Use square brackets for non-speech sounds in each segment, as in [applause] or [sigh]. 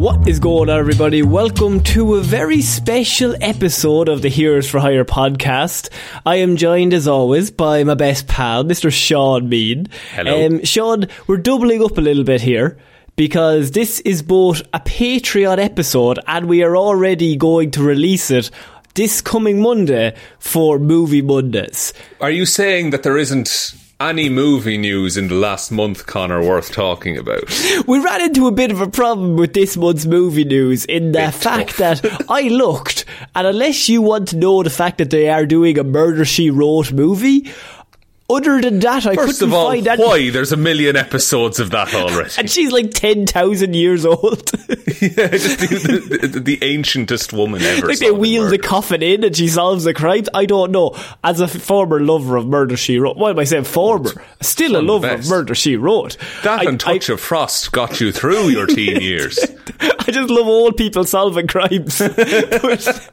What is going on, everybody? Welcome to a very special episode of the Heroes for Hire podcast. I am joined, as always, by my best pal, Mr. Sean Meighan. Hello. Um, Sean, we're doubling up a little bit here because this is both a Patreon episode and we are already going to release it this coming Monday for Movie Mondays. Are you saying that there isn't any movie news in the last month, Connor, worth talking about? [laughs] We ran into a bit of a problem with this month's movie news in the Bit fact tough. that I looked, and unless you want to know the fact that they are doing a Murder She Wrote movie, other than that, I First couldn't of all, find any. why? There's a million episodes of that already. And she's like 10,000 years old. [laughs] yeah, just the, the, the, the ancientest woman ever. like they wheel the coffin in and she solves the crimes. I don't know. As a former lover of Murder She Wrote, why am I saying former? Still a one of the lover of. Murder She Wrote. That I- and Touch of Frost got you through your teen [laughs] years. I just love old people solving crimes. [laughs] but,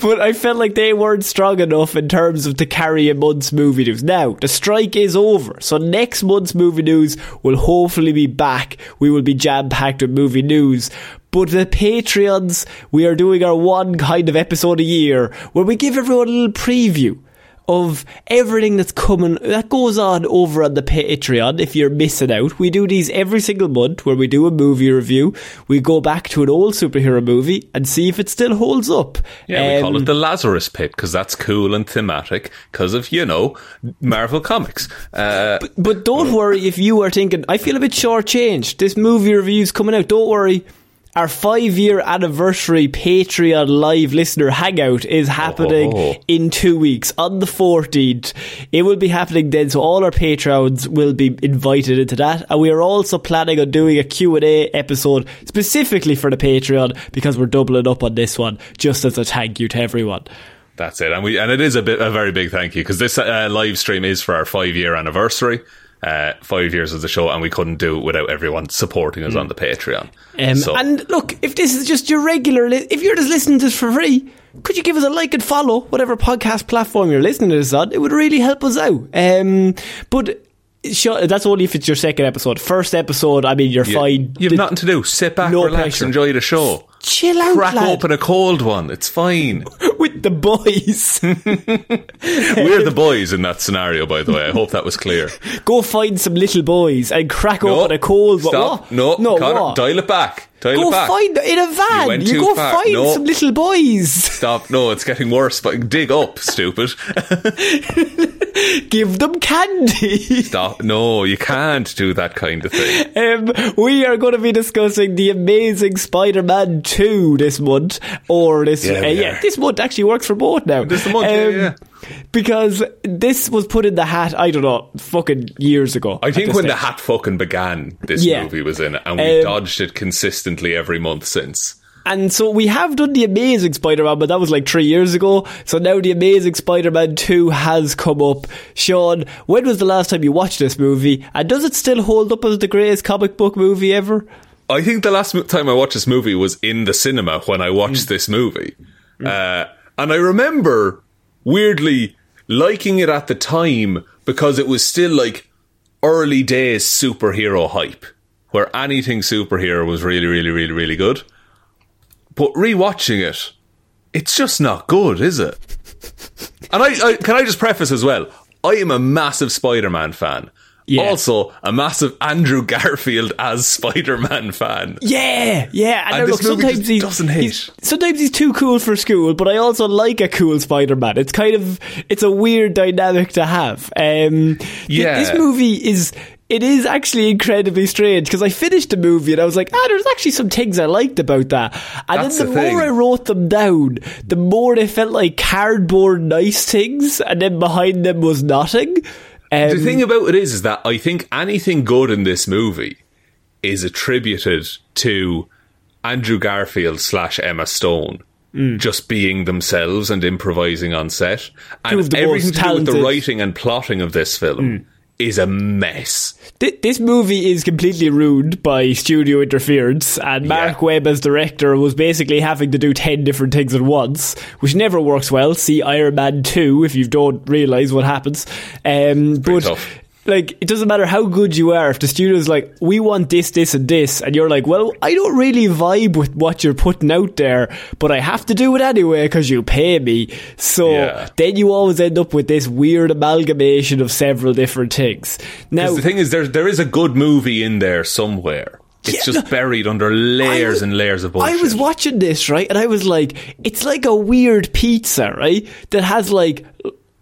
but I felt like they weren't strong enough in terms of to carry a month's movie news. Now, the strike is over. So next month's movie news will hopefully be back. We will be jam packed with movie news. But the Patreons, we are doing our one kind of episode a year where we give everyone a little preview of everything that's coming that goes on over on the Patreon if you're missing out. We do these every single month where we do a movie review. We go back to an old superhero movie and see if it still holds up. Yeah, we call Um, it the Lazarus Pit because that's cool and thematic because of, you know, Marvel Comics. Uh, But don't worry if you are thinking, I feel a bit shortchanged. This movie review is coming out. Don't worry. Our five year anniversary Patreon live listener hangout is happening Oh. in two weeks on the 14th. It will be happening then, so all our patrons will be invited into that. And we are also planning on doing a Q&A episode specifically for the Patreon because we're doubling up on this one just as a thank you to everyone. That's it, and we and it is a bit a very big thank you because this uh, live stream is for our five year anniversary. Uh, five years of the show, and we couldn't do it without everyone supporting us on the Patreon. Um, So- And look, if this is just your regular, li- if you're just listening to this for free, could you give us a like and follow whatever podcast platform you're listening to this on? It would really help us out. Um, but sure, that's only if it's your second episode. First episode, I mean, you're you, fine. you have The- nothing to do. Sit back, no relax, pressure. enjoy the show. Chill out, Crack lad. open a cold one. It's fine. [laughs] with the boys. [laughs] We're the boys in that scenario, by the way. I hope that was clear. [laughs] Go find some little boys and crack No, open a cold. Stop. What? No, no, Connor, what? dial it back. Dial Go it back. find in a van. You You go far. find No. some little boys. [laughs] Stop. No, it's getting worse. But dig up, stupid. Give them candy. Stop. No, you can't do that kind of thing. Um, we are going to be discussing the amazing Spider-Man 2 this month, or this, Yeah, uh, yeah, this month actually works for both now. Um, month, yeah, yeah. Because this was put in the hat, I don't know, fucking years ago. I think when the hat fucking began, this Yeah. movie was in, and we Um, dodged it consistently every month since. And so we have done the Amazing Spider-Man, but that was like three years ago. So now the Amazing Spider-Man 2 has come up. Sean, when was the last time you watched this movie? And does it still hold up as the greatest comic book movie ever? I think the last time I watched this movie was in the cinema when I watched this movie. Uh, and I remember weirdly liking it at the time because it was still like early days superhero hype, where anything superhero was really, really, really, really good. But rewatching it, it's just not good, is it? And I, I can I just preface as well. I am a massive Spider-Man fan. Yeah. Also, a massive Andrew Garfield as Spider-Man fan. Yeah, yeah. And, And this look, movie sometimes doesn't he's- sometimes he's too cool for school, but I also like a cool Spider-Man. It's kind of it's a weird dynamic to have. Um, th- Yeah. this movie is. It is actually incredibly strange because I finished the movie and I was like, ah, there's actually some things I liked about that. And That's then the, the more I wrote them down, the more they felt like cardboard nice things, and then behind them was nothing. Um, The thing about it is, is that I think anything good in this movie is attributed to Andrew Garfield slash Emma Stone just being themselves and improvising on set, and everything to do with the writing and plotting of this film is a mess. This movie is completely ruined by studio interference, and Mark Yeah. Webb as director was basically having to do 10 different things at once, which never works well. See Iron Man 2 if you don't realise what happens. Um, but. tough. Like, it doesn't matter how good you are, if the studio's like, we want this, this, and this, and you're like, well, I don't really vibe with what you're putting out there, but I have to do it anyway because you pay me. So Yeah. then you always end up with this weird amalgamation of several different things. now the thing is, there there is a good movie in there somewhere. It's Yeah, just buried under layers was- and layers of bullshit. I was watching this, right, and I was like, it's like a weird pizza, right, that has like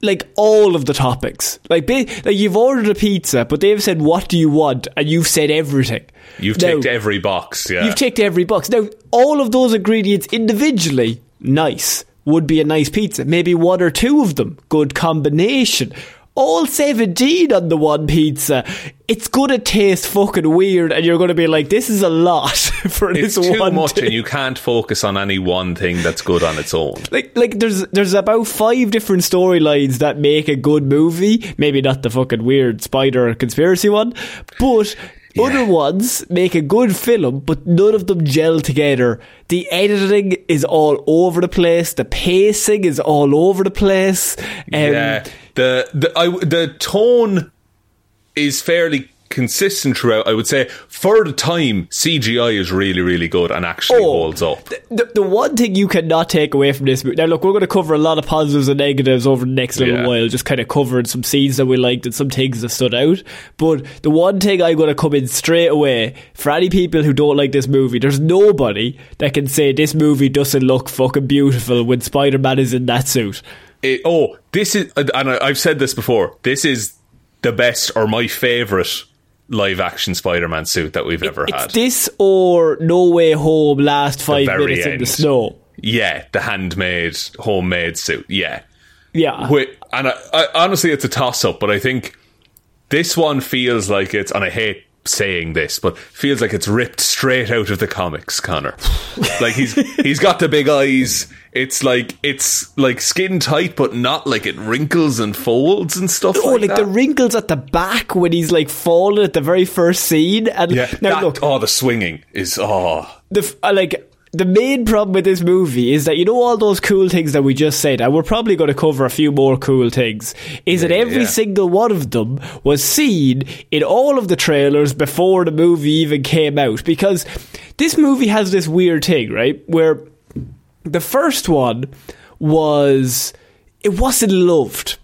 like all of the topics. Like, like you've ordered a pizza, but they've said, "What do you want?" and you've said everything. You've Now, ticked every box. Yeah, You've ticked every box. Now, all of those ingredients individually, nice, would be a nice pizza. Maybe one or two of them, good combination. All 17 on the one pizza. It's gonna taste fucking weird, and you're gonna be like, this is a lot [laughs] for it's this too one much, thing. and you can't focus on any one thing that's good on its own. like like there's there's about five different storylines that make a good movie. Maybe not the fucking weird spider conspiracy one, but other ones make a good film, but none of them gel together. The editing is all over the place. The pacing is all over the place. Um, yeah, the the I, the tone is fairly consistent throughout. I would say for the time, CGI is really really good and actually Oh, holds up. The, the one thing you cannot take away from this movie. Now, look, we're going to cover a lot of positives and negatives over the next little Yeah. while, just kind of covering some scenes that we liked and some things that stood out. But the one thing I'm going to come in straight away for any people who don't like this movie, there's nobody that can say this movie doesn't look fucking beautiful when Spider Man is in that suit. It, oh, this is, and I- I've said this before. This is the best or my favorite live action Spider-Man suit that we've ever It's had. this or No Way Home last five minutes in the snow. yeah, the handmade, homemade suit. Yeah, Yeah. Wait, and I, I, honestly, it's a toss-up, but I think this one feels like it's, and I hate saying this, but feels like it's ripped straight out of the comics, Connor. like he's [laughs] he's got the big eyes. It's like it's like skin tight, but not like it wrinkles and folds and stuff. Oh, like, like the wrinkles at the back when he's like falling at the very first scene. And yeah. now that- look, oh, the swinging is oh. the uh, like the main problem with this movie is that you know all those cool things that we just said, and we're probably going to cover a few more cool things. Is that every yeah. single one of them was seen in all of the trailers before the movie even came out? Because this movie has this weird thing, right, where the first one was it wasn't loved,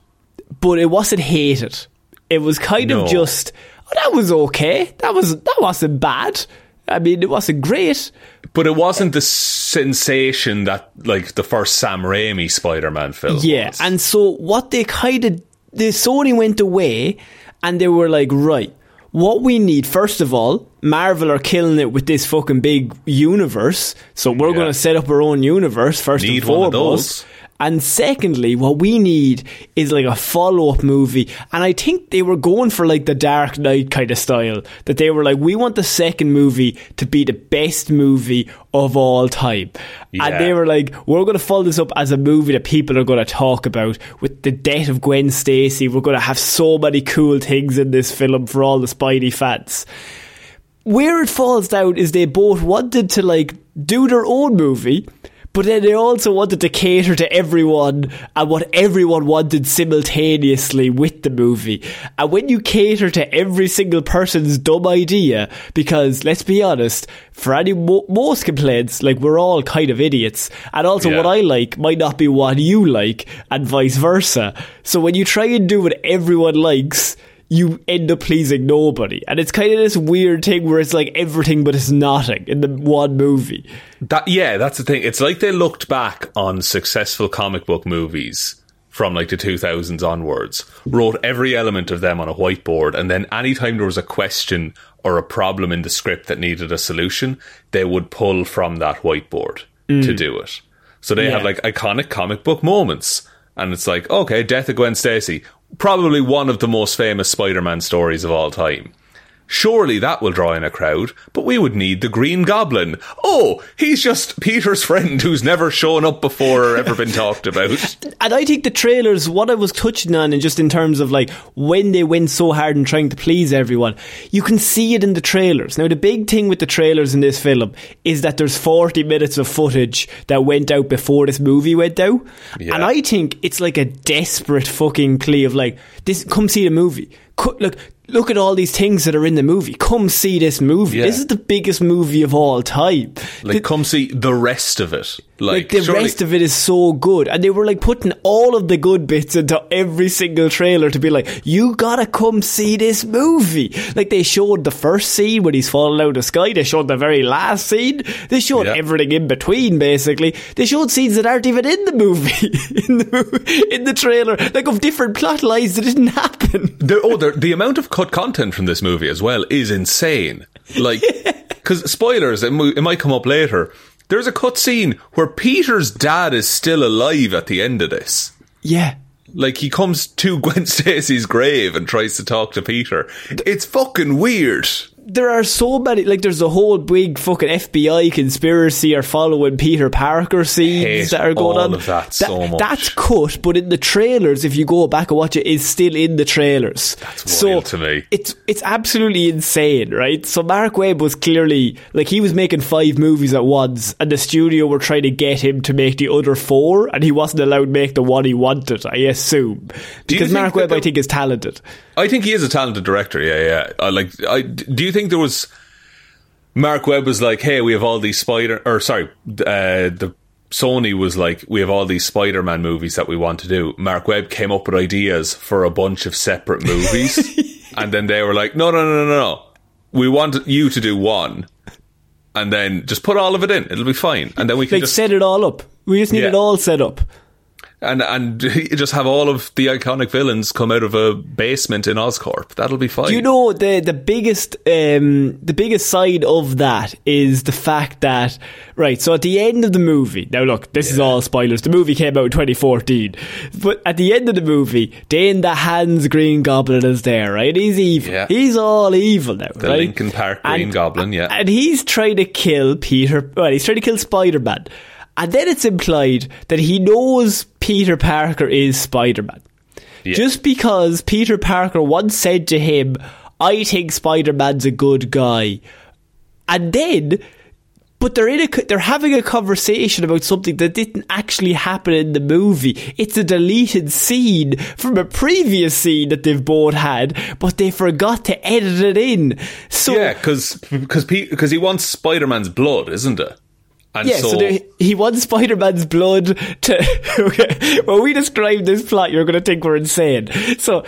but it wasn't hated. It was kind No. of just oh, that was okay. That was that wasn't bad. I mean, it wasn't great. But it wasn't the sensation that like the first Sam Raimi Spider-Man film. Yeah, was. and so what they kind of the Sony went away and they were like, right, what we need first of all, Marvel are killing it with this fucking big universe, so we're Yeah. going to set up our own universe first Need and one of foremost. And secondly, what we need is like a follow up movie. And I think they were going for like the Dark Knight kind of style. That they were like, we want the second movie to be the best movie of all time. Yeah. And they were like, we're going to follow this up as a movie that people are going to talk about with the death of Gwen Stacy. We're going to have so many cool things in this film for all the Spidey fans. Where it falls down is they both wanted to like do their own movie, but then they also wanted to cater to everyone and what everyone wanted simultaneously with the movie. And when you cater to every single person's dumb idea, because let's be honest, for any mo- most complaints, like we're all kind of idiots, and also Yeah. what I like might not be what you like, and vice versa. So when you try and do what everyone likes, you end up pleasing nobody. And it's kind of this weird thing where it's like everything but it's nothing in the one movie. That yeah, that's the thing. It's like they looked back on successful comic book movies from like the 2000s onwards, wrote every element of them on a whiteboard, and then anytime there was a question or a problem in the script that needed a solution, they would pull from that whiteboard to mm. do it. So they have like iconic comic book moments. And it's like, okay, Death of Gwen Stacy, probably one of the most famous Spider Man stories of all time. Surely that will draw in a crowd, but we would need the Green Goblin. Oh, he's just Peter's friend who's never shown up before or ever been talked about. [laughs] And I think the trailers, what I was touching on, and just in terms of like when they went so hard in trying to please everyone, you can see it in the trailers. Now, the big thing with the trailers in this film is that there's 40 minutes of footage that went out before this movie went out. Yeah. And I think it's like a desperate fucking plea of like, this, come see the movie. Look, look at all these things that are in the movie. Come see this movie. Yeah. This is the biggest movie of all time. Like, come see the rest of it. Like, Like, the surely- rest of it is so good, and they were like putting all of the good bits into every single trailer to be like, "You gotta come see this movie." Like they showed the first scene when he's falling out of the sky. They showed the very last scene. They showed Yeah. everything in between. Basically, they showed scenes that aren't even in the movie [laughs] in the in the trailer, like of different plot lines that didn't happen. There, oh, there, the amount of cut content from this movie as well is insane. Like, [laughs] because spoilers, it, mo- it might come up later. There's a cut scene where Peter's dad is still alive at the end of this. Yeah. Like he comes to [laughs] Gwen Stacy's grave and tries to talk to Peter. It's fucking weird. There are so many like there's a whole big fucking FBI conspiracy are following Peter Parker scenes that are going on. that so. That's cut, but in the trailers, if you go back and watch it, it's still in the trailers. That's so to me. It's it's absolutely insane, right? So Mark Webb was clearly like he was making five movies at once, and the studio were trying to get him to make the other four, and he wasn't allowed to make the one he wanted. I assume because Mark Webb, I think, is talented. I think he is a talented director. Yeah, yeah. I like. I do you think there was Mark Webb was like, "Hey, we have all these Spider," or sorry, uh, the Sony was like, "We have all these Spider-Man movies that we want to do." Mark Webb came up with ideas for a bunch of separate movies, [laughs] and then they were like, "No, no, no, no, no. We want you to do one." And then just put all of it in; it'll be fine. And then we can Like just set it all up. We just need Yeah. it all set up. And and [laughs] just have all of the iconic villains come out of a basement in Oscorp. That'll be fine. Do you know the the biggest um, the biggest side of that is the fact that right. So at the end of the movie, now look, this is all spoilers. The movie came out in 2014, but at the end of the movie, Dane DeHaan's Green Goblin is there, right? He's evil. Yeah. He's all evil now, The right? Linkin Park Green Goblin, yeah. and he's trying to kill Peter. Well, he's trying to kill Spider Man, and then it's implied that he knows Peter Parker is Spider Man. Just because Peter Parker once said to him, I think Spider Man's a good guy. And then, but they're in a, they're having a conversation about something that didn't actually happen in the movie. It's a deleted scene from a previous scene that they've both had, but they forgot to edit it in. So, Yeah, because because he wants Spider Man's blood, isn't it? And yeah, so, there, he wants Spider Man's blood to. [laughs] Okay, when we describe this plot, you're going to think we're insane. So,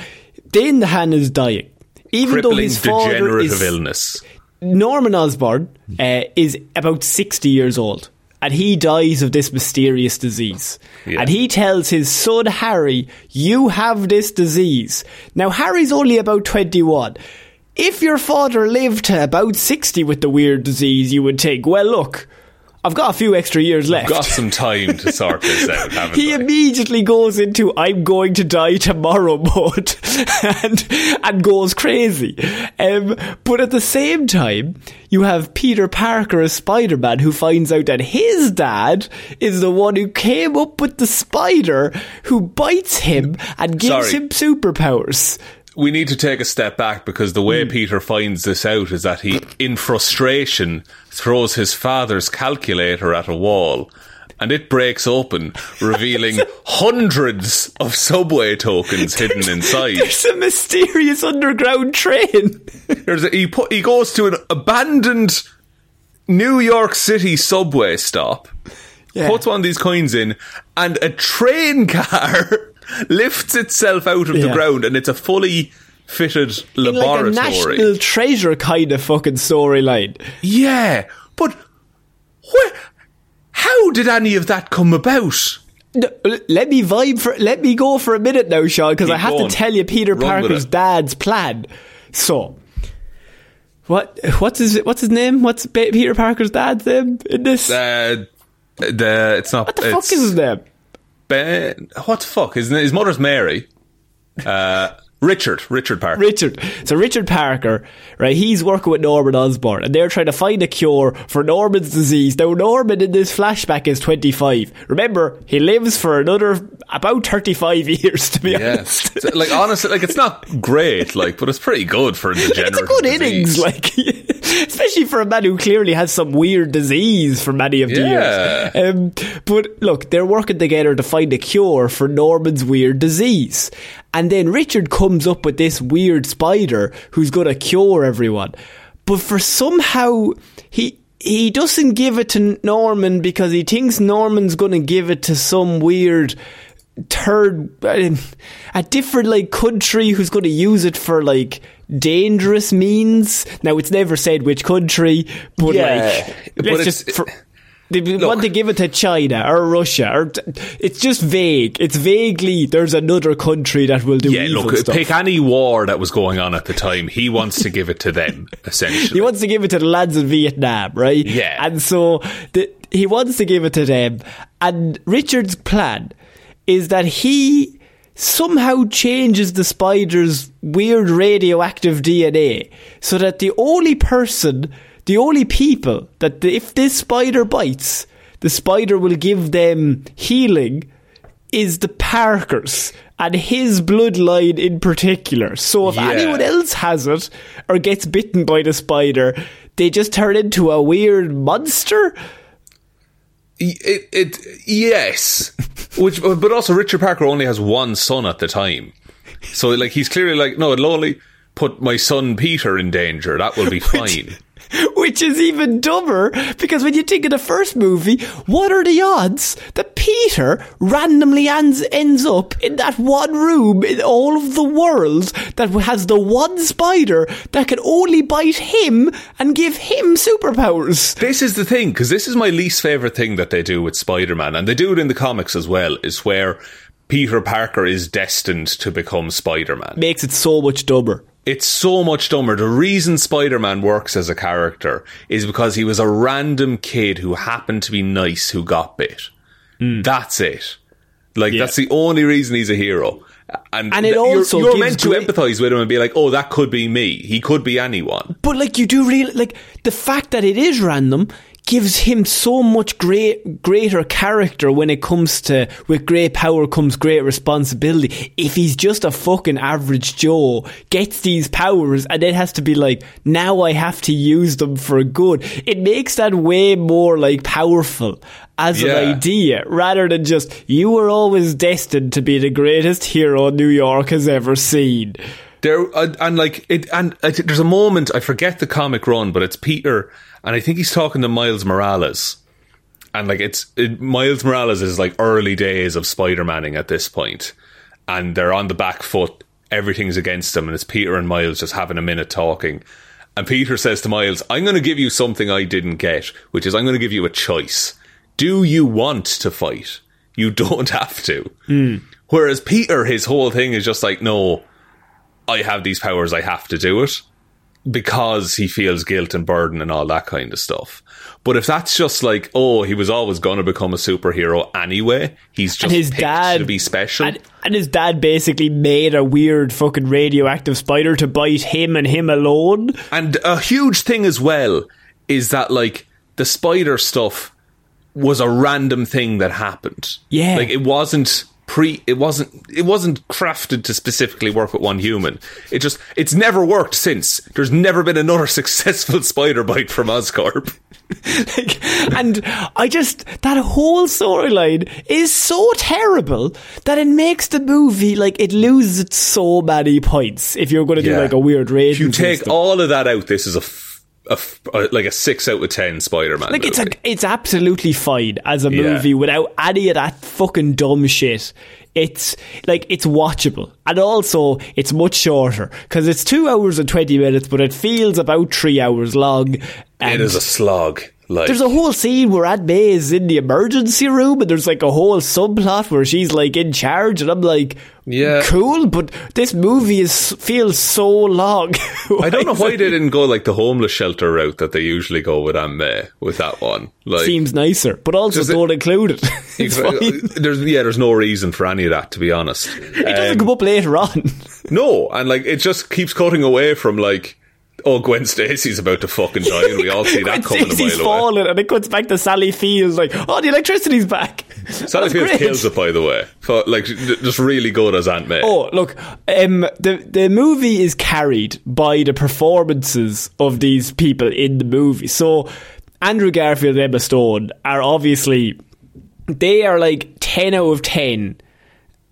Dane DeHaan is dying. Even though his father is. illness. Norman Osborn uh, is about 60 years old. And he dies of this mysterious disease. Yeah. And he tells his son Harry, You have this disease. Now, Harry's only about 21. If your father lived to about 60 with the weird disease, you would think, Well, look, I've got a few extra years left. Got some time to sort this out, [laughs] haven't he I? immediately goes into "I'm going to die tomorrow" [laughs] mode and and goes crazy. Um, but at the same time, you have Peter Parker as Spider Man, who finds out that his dad is the one who came up with the spider who bites him and gives Sorry. him superpowers. We need to take a step back because the way hmm. Peter finds this out is that he, in frustration, throws his father's calculator at a wall. And it breaks open, [laughs] revealing hundreds of subway tokens hidden [laughs] inside. There's a mysterious underground train. [laughs] There's a, he put he goes to an abandoned New York City subway stop, Yeah. puts one of these coins in, and a train car lifts itself out of the ground, and it's a fully fitted laboratory. like a national treasure kind of fucking storyline. Yeah, but where? How did any of that come about? No, let me vibe for. Let me go for a minute now, Sean, because I have going. to tell you Peter Run Parker's dad's plan. So, what? What's his? What's his name? What's Peter Parker's dad's name in this? Uh, the it's not. what the fuck is his name? Ben, what the fuck? His his mother's Mary. Uh, Richard. Richard Parker. Richard. So Richard Parker, right? He's working with Norman Osborn, and they're trying to find a cure for Norman's disease. Now Norman in this flashback is twenty five. Remember, he lives for another about thirty five [laughs] years. To be Yes. honest. So, like honestly, like it's not great, like, but it's pretty good for a degenerative [laughs] It's a good disease. innings, like [laughs] especially for a man who clearly has some weird disease for many of the Yeah. years. Um, but look, they're working together to find a cure for Norman's weird disease, and then Richard comes up with this weird spider who's going to cure everyone. But for somehow he he doesn't give it to Norman because he thinks Norman's going to give it to some weird third a different like country who's going to use it for like dangerous means now it's never said which country but Yeah, like but it's- just for, they want to give it to China or Russia or t- it's just vague it's vaguely there's another country that will do Yeah, look, stuff. pick any war that was going on at the time. He wants to give it to them, [laughs] essentially. He wants to give it to the lads in Vietnam, right? Yeah. And so the, he wants to give it to them. And Richard's plan is that he somehow changes the spider's weird radioactive DNA so that the only person, the only people that the, if this spider bites, the spider will give them healing is the Parkers and his bloodline in particular. So if Yeah. anyone else has it or gets bitten by the spider, they just turn into a weird monster. It, it, yes. [laughs] Which, but also Richard Parker only has one son at the time. So, like, he's clearly like, no, it'll only put my son Peter in danger. That will be [laughs] fine. Which [laughs] is even dumber because when you think of the first movie, what are the odds that Peter randomly ends, ends up in that one room in all of the world that has the one spider that can only bite him and give him superpowers? This is the thing, because this is my least favourite thing that they do with Spider Man, and they do it in the comics as well, is where Peter Parker is destined to become Spider Man. Makes it so much dumber. It's so much dumber. The reason Spider Man works as a character is because he was a random kid who happened to be nice who got bit. Hmm. That's it. Like, Yeah. that's the only reason he's a hero. And, And it th- you're- also you're, meant to great- empathise with him and be like, oh, that could be me. He could be anyone. But like you do real like the fact that it is random gives him so much great greater character when it comes to with great power comes great responsibility. If he's just a fucking average Joe, gets these powers and then has to be like, now I have to use them for good. It makes that way more like powerful as Yeah. an idea rather than just you were always destined to be the greatest hero New York has ever seen. There uh, and like it, and thi- there's a moment I forget the comic run, but it's Peter, and I think he's talking to Miles Morales, and like it's it, Miles Morales is like early days of Spider Manning at this point, and they're on the back foot. Everything's against them, and it's Peter and Miles just having a minute talking. And Peter says to Miles, "I'm going to give you something I didn't get, which is I'm going to give you a choice. Do you want to fight? You [laughs] don't have to." Hmm. Whereas Peter, his whole thing is just like, "No." I have these powers, I have to do it. Because he feels guilt and burden and all that kind of stuff. But if that's just like, oh, he was always going to become a superhero anyway, he's just and his picked dad to be special. and, and his dad basically made a weird fucking radioactive spider to bite him and him alone. And a huge thing as well is that like the spider stuff was a random thing that happened. Yeah. Like it wasn't pre it wasn't it wasn't crafted to specifically work with one human. It just it's never worked since. There's never been another [laughs] successful spider bite from Oscorp. [laughs] like, and I just that whole storyline is so terrible that it makes the movie like it loses so many points. If you're going to do Yeah. like a weird rating, If you take all of that out, this is a, a uh, like a six out of ten Spider-Man. like it's a, it's absolutely fine as a Yeah. movie without any of that fucking dumb shit. It's like it's watchable, and also it's much shorter because it's two hours and twenty minutes, but it feels about three hours long. And it is a slog. Like There's a whole scene where Aunt May is in the emergency room, and there's like a whole subplot where she's like in charge, and I'm like, Yeah. cool, but this movie is feels so long. [laughs] I don't know why they didn't go like the homeless shelter route that they usually go with Aunt May with that one. Like Seems nicer, but also don't include it. [laughs] [laughs] it's uh, there's yeah, there's no reason for any of that to be honest. It doesn't um, come up later on. No, and like it just keeps cutting away from like, oh, Gwen Stacy's about to fucking die, and we all see [laughs] that coming a Stacy's mile away. falling, and it cuts back to Sally Fields, like, oh, the electricity's back. Sally great. kills it, by the way. Like, just really good as Aunt May. Oh, look, um, the the movie is carried by the performances of these people in the movie. So, Andrew Garfield and Emma Stone are obviously they are like ten out of ten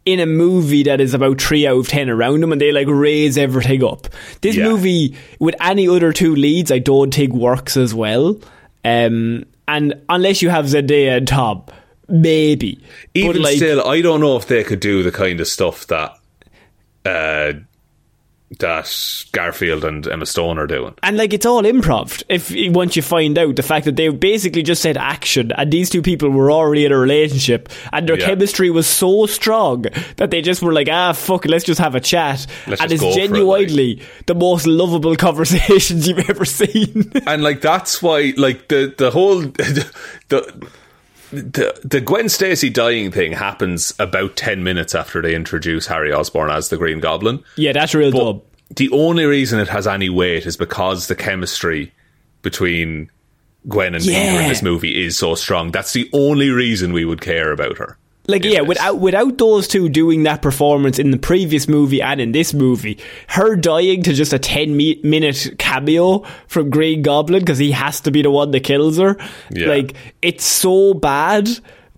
in a movie that is about three out of ten around them, and they like raise everything up. This Yeah. movie with any other two leads, I don't think works as well. Um, and unless you have Zendaya and Tom, maybe. Even but like, still, I don't know if they could do the kind of stuff that uh, that Garfield and Emma Stone are doing. And like it's all improv. If once you find out the fact that they basically just said action, and these two people were already in a relationship, and their Yeah. chemistry was so strong that they just were like, ah, fuck let's just have a chat. Let's and it's for it, genuinely the most lovable [laughs] conversations you've ever seen. and like that's why like the the whole [laughs] the the the Gwen Stacy dying thing happens about 10 minutes after they introduce Harry Osborn as the Green Goblin. yeah, that's real But dumb. the only reason it has any weight is because the chemistry between Gwen and Peter in this movie is so strong. That's the only reason we would care about her. Like yeah, without without those two doing that performance in the previous movie and in this movie, her dying to just a ten mi- minute cameo from Green Goblin because he has to be the one that kills her. Yeah. Like it's so bad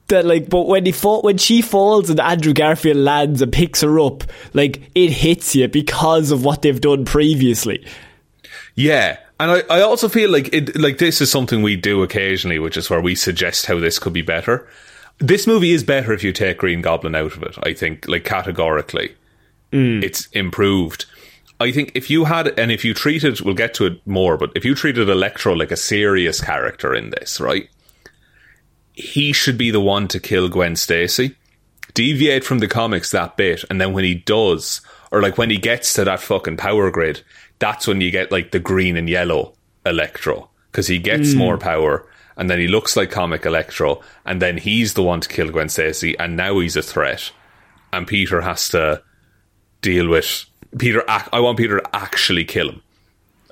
that like, but when he fall, when she falls and Andrew Garfield lands and picks her up, like it hits you because of what they've done previously. Yeah. And I, I also feel like it like this is something we do occasionally, which is where we suggest how this could be better. This movie is better if you take Green Goblin out of it, I think, like categorically. Hmm. It's improved. I think if you had and if you treated we'll get to it more, but if you treated Electro like a serious character in this, right? He should be the one to kill Gwen Stacy. Deviate from the comics that bit, and then when he does, or like when he gets to that fucking power grid, that's when you get like the green and yellow Electro. Because he gets hmm. more power, and then he looks like comic Electro, and then he's the one to kill Gwen Stacy, and now he's a threat. And Peter has to deal with Peter. I want Peter to actually kill him,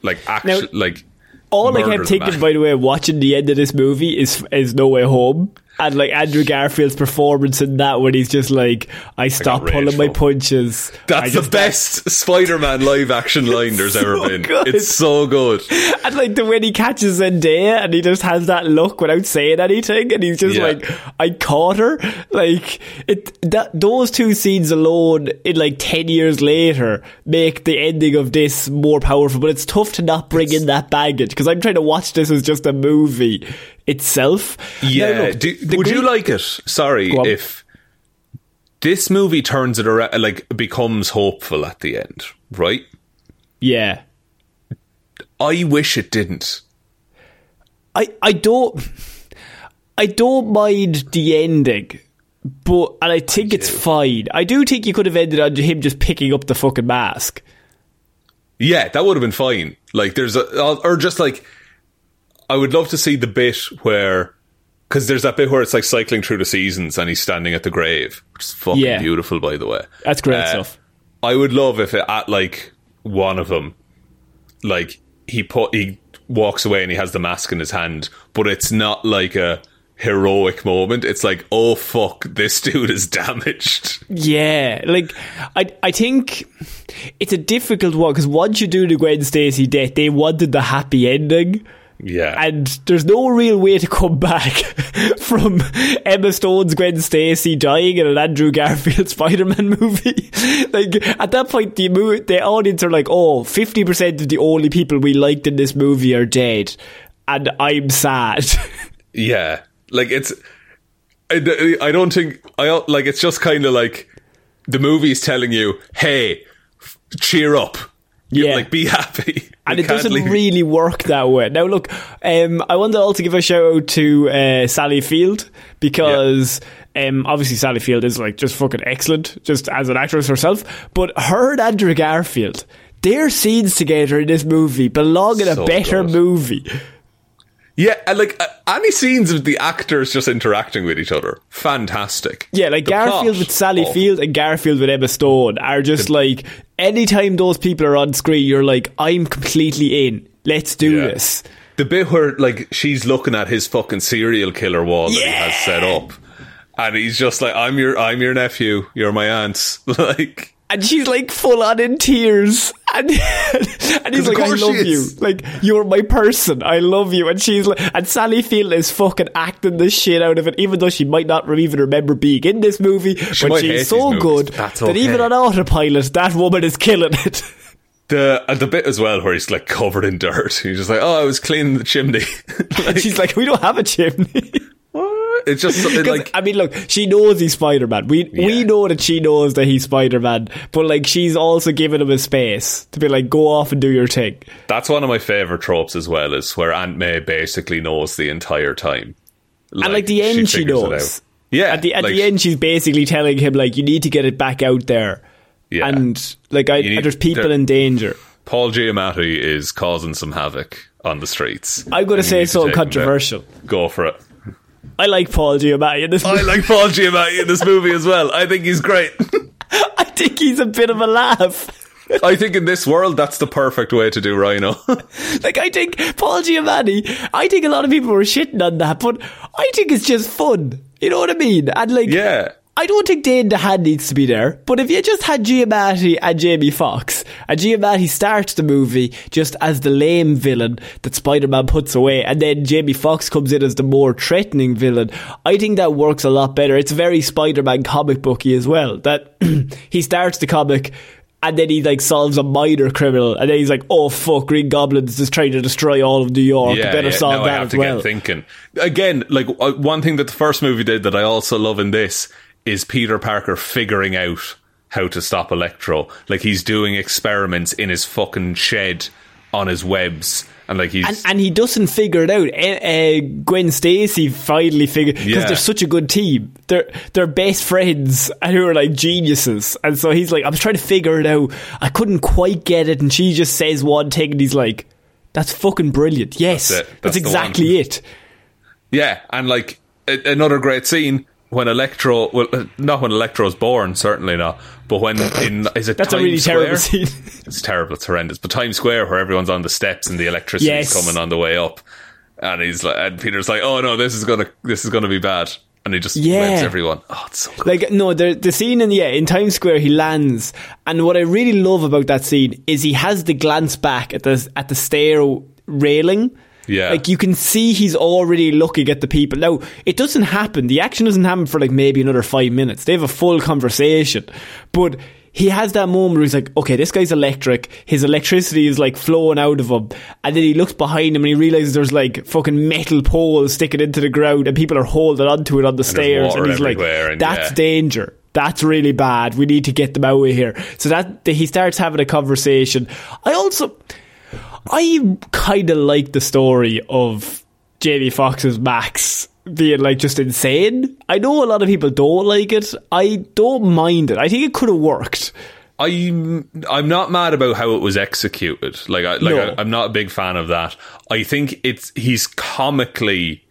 like actually, like All I kept thinking, by the way, watching the end of this movie is is No Way Home. And like Andrew Garfield's performance in that, when he's just like, "I stop pulling my punches." That's the just- best [laughs] Spider-Man live action line there's ever been. good. It's so good. And like the way he catches Zendaya and he just has that look without saying anything, and he's just Yeah. like, "I caught her." Like it, that those two scenes alone, in like ten years later, make the ending of this more powerful. But it's tough to not bring in that baggage because I'm trying to watch this as just a movie itself. Now, Yeah. look, Do, would you like it? Sorry, if this movie turns it around, like becomes hopeful at the end, right? Yeah. I wish it didn't. I I don't I don't mind the ending, but and I think it's fine. I do think you could have ended on him just picking up the fucking mask. Yeah, that would have been fine. Like, there's a, or just like, I would love to see the bit where, because there's that bit where it's like cycling through the seasons and he's standing at the grave, which is fucking Yeah. beautiful, by the way. That's great Uh, stuff. I would love if it, at like one of them, like he put he walks away and he has the mask in his hand, but it's not like a heroic moment. It's like, oh fuck, this [laughs] dude is damaged. Yeah, like I, I think it's a difficult one because once you do the Gwen Stacy death, they wanted the happy ending. Yeah, and there's no real way to come back [laughs] from Emma Stone's Gwen Stacy dying in an Andrew Garfield [laughs] Spider-Man movie. [laughs] like at that point, the mo- the audience are like, "Oh, 50 percent of the only people we liked in this movie are dead," and I'm sad. yeah. Like it's, I, I don't think I like. It's just kind of like the movie's telling you, hey, f- cheer up. You- Yeah. like be happy. and it doesn't really work that way. Now, look, um, I want to also give a shout out to uh, Sally Field because um, obviously Sally Field is like just fucking excellent, just as an actress herself. But her and Andrew Garfield, their scenes together in this movie belong in a better good. movie. Yeah, and like uh, any scenes of the actors just interacting with each other, fantastic. Yeah, like The Garfield with Sally oh, Field and Garfield with Emma Stone are just like anytime those people are on screen, you're like, I'm completely in. Let's do Yeah. this. The bit where like she's looking at his fucking serial killer wall that he has set up, and he's just like, "I'm your, I'm your nephew. You're my aunt." [laughs] like, and she's like full on in tears and, [laughs] and he's like I love you like you're my person I love you and she's like and Sally Field is fucking acting the shit out of it even though she might not even remember being in this movie She but she's so good that okay. even on autopilot that woman is killing it [laughs] the and the bit as well where he's like covered in dirt. He's just like, "Oh, I was cleaning the chimney." and [laughs] she's like we don't have a chimney? It's just it, like I mean, look, she knows he's Spider Man. We we know that she knows that he's Spider Man, but like she's also giving him a space to be like, go off and do your thing. that's one of my favorite tropes as well. Is where Aunt May basically knows the entire time, and like the end, she, it knows. Yeah, At the at like, the end, she's basically telling him like, you need to get it back out there. Yeah. And like, I, need- there's people in danger. Paul Giamatti is causing some havoc on the streets. I'm going to say something take him down. controversial. Go for it. I like Paul Giamatti in this. I movie. like Paul Giamatti in this movie as well. I think he's great. [laughs] I think he's a bit of a laugh. I think in this world, that's the perfect way to do Rhino. [laughs] Like I think Paul Giamatti, I think a lot of people were shitting on that, but I think it's just fun. You know what I mean? And like, yeah. I don't think Dane DeHaan needs to be there, but if you just had Giamatti and Jamie Foxx, and Giamatti starts the movie just as the lame villain that Spider-Man puts away, and then Jamie Foxx comes in as the more threatening villain, I think that works a lot better. It's very Spider-Man comic booky as well, that [clears throat] he starts the comic and then he like solves a minor criminal, and then he's like, "Oh fuck, Green Goblin's just trying to destroy all of New York. I better solve now that I have as to well." get thinking. Again, like uh, one thing that the first movie did that I also love in this is Peter Parker figuring out how to stop Electro. Like he's doing experiments in his fucking shed on his webs, and like he's and, and he doesn't figure it out. Uh, Gwen Stacy finally figured because Yeah. they're such a good team. They're they're best friends and who are like geniuses. And so he's like, I was trying to figure it out. I couldn't quite get it, and she just says one thing, and he's like, "That's fucking brilliant. Yes, That's it. that's, That's exactly one. it." Yeah, and like a- another great scene when Electro, well, uh, not when Electro's born, certainly not, but when in is it That's a really Square? terrible scene. [laughs] It's terrible. It's horrendous. But Times Square, where everyone's on the steps and the electricity Yes. is coming on the way up, and he's like, and Peter's like, "Oh no, this is gonna, this is gonna be bad," and he just Yeah. webs everyone. Oh, it's so good. Like no, the the scene in yeah in Times Square he lands, and what I really love about that scene is he has the glance back at the at the stair railing. Yeah. like you can see he's already looking at the people. Now it doesn't happen. The action doesn't happen for like maybe another five minutes. They have a full conversation, but. He has that moment where he's like, okay, this guy's electric. His electricity is like flowing out of him. And then he looks behind him and he realizes there's like fucking metal poles sticking into the ground and people are holding onto it on the there's stairs. And he's like, and that's yeah. danger. That's really bad. We need to get them out of here. So that he starts having a conversation. I also, I kind of like the story of Jamie Foxx's Max being like just insane. I know a lot of people don't like it. I don't mind it. I think it could have worked. I'm I'm not mad about how it was executed. Like I like No. I, I'm not a big fan of that. I think it's he's comically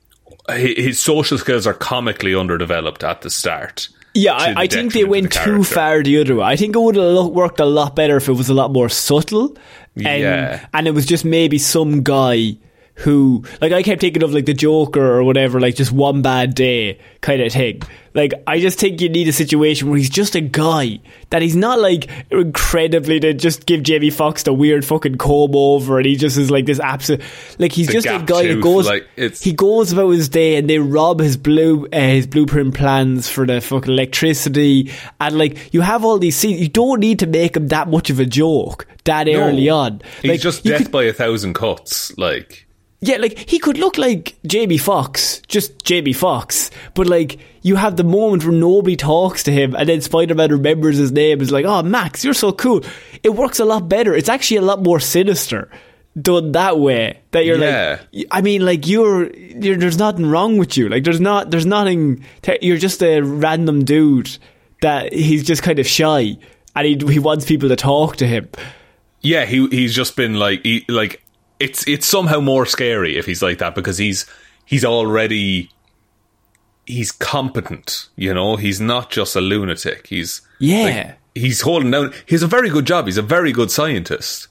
hi- his social skills are comically underdeveloped at the start. Yeah, I, I think they went the too far the other way. I think it would have worked a lot better if it was a lot more subtle. And, Yeah. And it was just maybe some guy who, like, I kept thinking of, like, the Joker or whatever, like, just one bad day kind of thing. Like, I just think you need a situation where he's just a guy. That he's not, like, incredibly to just give Jamie Foxx the weird fucking comb over and he just is, like, this absolute. Like, he's The just a guy that goes. like, it's- he goes about his day and they rob his blue uh, his blueprint plans for the fucking electricity and like you have all these scenes you don't need to make him that much of a joke that No. early on He's like just death could- by a thousand cuts. Like yeah like he could look like Jamie Foxx just Jamie Foxx but like you have the moment where nobody talks to him and then Spider-Man remembers his name is like oh Max you're so cool it works a lot better it's actually a lot more sinister done that way that you're Yeah. like I mean, like you're, you're, there's nothing wrong with you. Like there's not, there's nothing. te- You're just a random dude that he's just kind of shy, and he he wants people to talk to him. yeah, he he's just been like he, like it's it's somehow more scary if he's like that because he's he's already he's competent. You know, he's not just a lunatic. He's Yeah. like, he's holding down. He's a very good job. He's a very good scientist,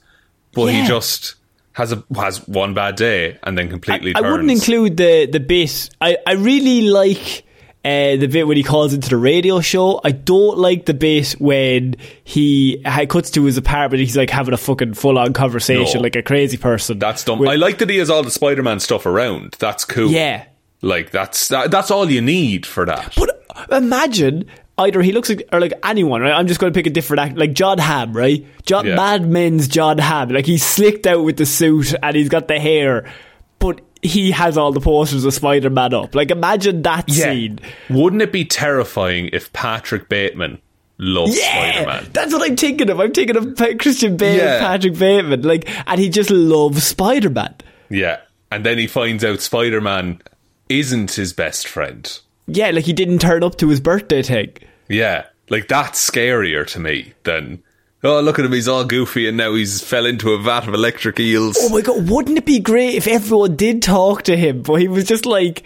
but Yeah. he just has a has one bad day and then completely. I turns. wouldn't include the the bit. I I really like. Uh, the bit when he calls into the radio show, I don't like the bit when he cuts to his apartment. He's like having a fucking full on conversation No. like a crazy person. That's dumb. With- I like that he has all the Spider Man stuff around. That's cool. Yeah, like that's that, that's all you need for that. But imagine either he looks like or like anyone, right? I'm just going to pick a different act, like Jon Hamm, right? Jon Yeah. Mad Men's Jon Hamm, like he's slicked out with the suit and he's got the hair, but he has all the posters of Spider Man up. Like imagine that scene. Wouldn't it be terrifying if Patrick Bateman loved Yeah, Spider Man? that's what I'm thinking of. I'm thinking of Christian Bale, Yeah. Patrick Bateman, like, and he just loves Spider Man. Yeah. And then he finds out Spider Man isn't his best friend. Yeah, like he didn't turn up to his birthday thing. Yeah. Like that's scarier to me than oh look at him, he's all goofy and now he's fell into a vat of electric eels. Oh my god, wouldn't it be great if everyone did talk to him, but he was just like,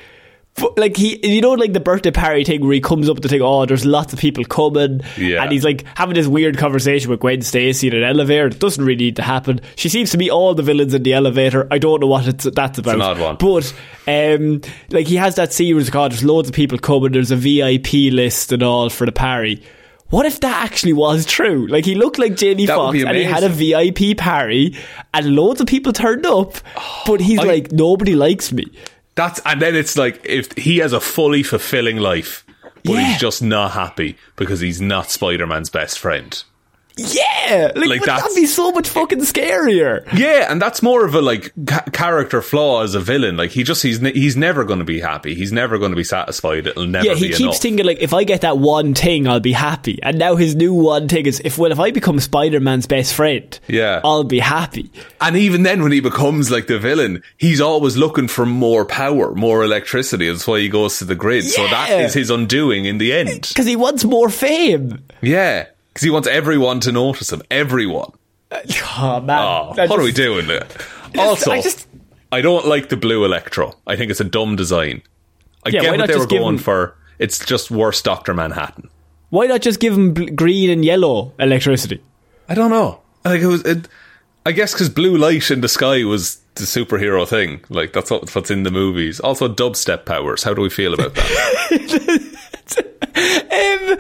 like he, you know, like the birthday party thing where he comes up with the thing, oh, there's lots of people coming, Yeah. and he's like having this weird conversation with Gwen Stacy in an elevator. It doesn't really need to happen. She seems to be all the villains in the elevator. I don't know what it's that's about. an odd one. but um, like he has that it's called, there's loads of people coming. There's a VIP list and all for the party. What if that actually was true? Like he looked like Jamie Foxx and he had a. VIP party and loads of people turned up, but he's oh, I- like, nobody likes me. That's and then it's like if he has a fully fulfilling life, but Yeah. he's just not happy because he's not Spider Man's best friend. Yeah, like, Like, would that that's- be so much fucking scarier. Yeah, and that's more of a like ca- character flaw as a villain. Like he just he's he's never going to be happy. He's never going to be satisfied. It'll never Yeah, he keeps enough. thinking like, if I get that one thing, I'll be happy. And now his new one thing is, if well, if I become Spider Man's best friend, Yeah. I'll be happy. and even then, when he becomes like the villain, he's always looking for more power, more electricity. That's why he goes to the grid. So that is his undoing in the end. Because he wants more fame. Yeah, because he wants everyone to notice him. Everyone. [laughs] Oh man, Oh, what are we just- doing? Also, I just, I don't like the blue Electro. I think it's a dumb design. I Yeah, get what they were just going him- for. It's just worse Doctor Manhattan. Why not just give him green and yellow electricity? I don't know. Like it was. It, I guess because blue light in the sky was the superhero thing. Like that's what, what's in the movies. Also, dubstep powers. How do we feel about that? [laughs] [laughs] Um,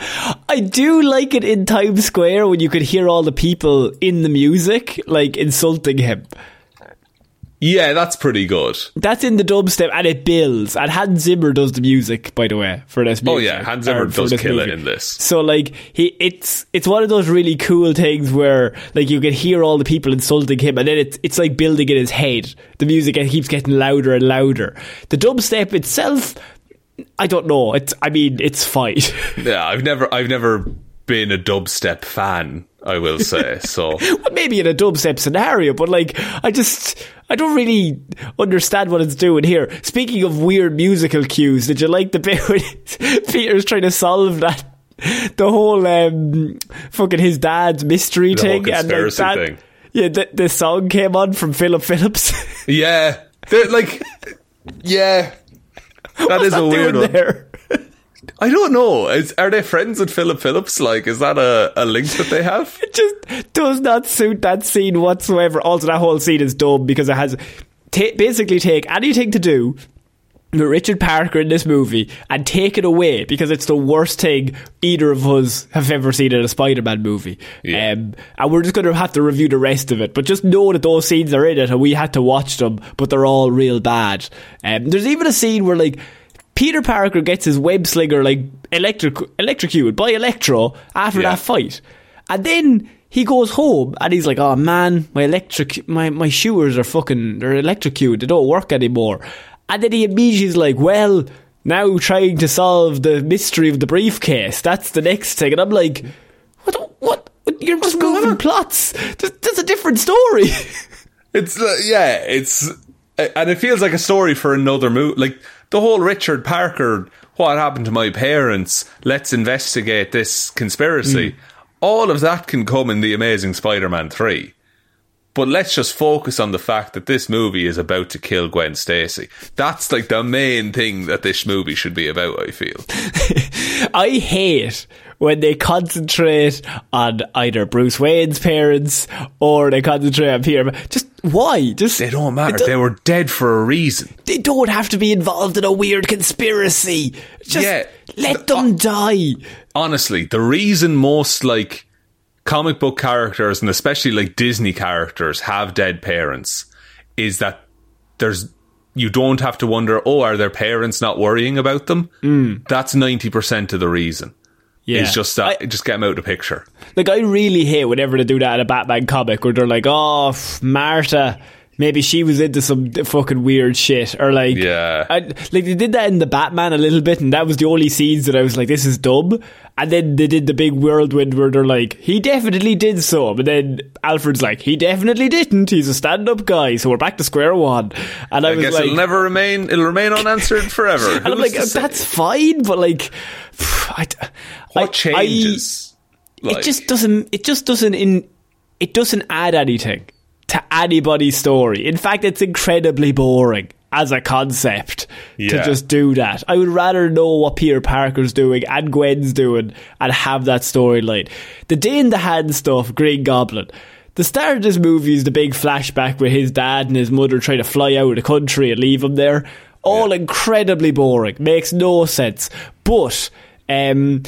I do like it in Times Square when you could hear all the people in the music like insulting him. yeah, that's pretty good. That's in the dubstep and it builds. And Hans Zimmer does the music, by the way, for this Oh, yeah, Hans Zimmer does this kill it in this. So like he it's it's one of those really cool things where like you can hear all the people insulting him and then it's it's like building in his head. The music keeps getting louder and louder. The dubstep itself I don't know. It's I mean it's fine. [laughs] Yeah, I've never, I've never been a dubstep fan. I will say so. [laughs] Well, maybe in a dubstep scenario, but like, I just, I don't really understand what it's doing here. Speaking of weird musical cues, did you like the bit [laughs] when Peter's trying to solve that the whole um, fucking his dad's mystery The thing and like that. thing. Yeah, the, the song came on from Philip Phillips. Yeah, They're like, yeah, that is a weird one. there? I don't know. Is, are they friends with Philip Phillips? Like, is that a, a link that they have? [laughs] It just does not suit that scene whatsoever. Also, that whole scene is dumb because it has ta basically take anything to do Richard Parker in this movie and take it away because it's the worst thing either of us have ever seen in a Spider-Man movie. Yeah. Um, and we're just going to have to review the rest of it. But just know that those scenes are in it and we had to watch them, but they're all real bad. Um, there's even a scene where like Peter Parker gets his web slinger like electric electrocuted by Electro after Yeah. that fight. And then he goes home and he's like, "Oh man, my electric my my shoes are fucking they're electrocuted. They don't work anymore." And then he immediately is like, "Well, now trying to solve the mystery of the briefcase. That's the next thing." And I'm like, "What? What? You're just moving plots. There's a different story." [laughs] It's uh, yeah, it's and it feels like a story for another movie. Like the whole Richard Parker, what happened to my parents? Let's investigate this conspiracy. All of that can come in the Amazing Spider-Man three. But let's just focus on the fact that this movie is about to kill Gwen Stacy. That's like the main thing that this movie should be about. I feel. [laughs] I hate when they concentrate on either Bruce Wayne's parents or they concentrate on Peter. Just why? Just They don't matter. They were dead for a reason. they don't have to be involved in a weird conspiracy. Just Yeah. let The- them die. honestly, the reason most like comic book characters and especially like Disney characters have dead parents is that there's you don't have to wonder, oh, are their parents not worrying about them? Mm. That's ninety percent of the reason. Yeah. It's just that I- just get them out of the picture. Like I really hate whenever they do that in a Batman comic where they're like, "Oh, Martha, maybe she was into some fucking weird shit," or like, Yeah. I, like they did that in the Batman a little bit, and that was the only scenes that I was like, "This is dumb." And then they did the big whirlwind where they're like, "He definitely did so," but then Alfred's like, "He definitely didn't. He's a stand-up guy." So we're back to square one. And I, I was guess like, it'll never remain. It'll remain unanswered [laughs] forever. and I'm like? "That's fine," but like, [sighs] I, what I- I- changes. it just doesn't it just doesn't in it doesn't add anything to anybody's story. In fact it's incredibly boring as a concept to just do that. I would rather know what peter parker's doing and gwen's doing and have that storyline. The Dane DeHaan stuff green goblin. The start of this movie is the big flashback with his dad and his mother trying to fly out of the country and leave him there. All incredibly boring. Makes no sense. But um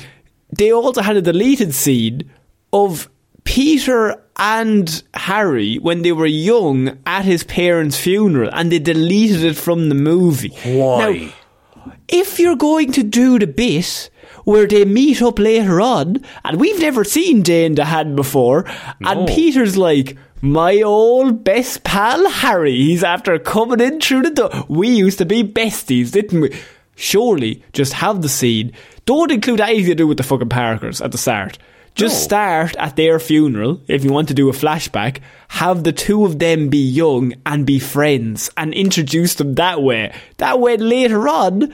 they also had a deleted scene of Peter and Harry when they were young at his parents' funeral and they deleted it from the movie. Why? Now, if you're going to do the bit where they meet up later on, and we've never seen Dane DeHaan before, and Peter's like, my old best pal Harry, he's after coming in through the door. We used to be besties, didn't we? Surely, just have the scene. Don't include anything to do with the fucking Parkers at the start. Just No. start at their funeral. If you want to do a flashback, have the two of them be young and be friends and introduce them that way. That way, later on,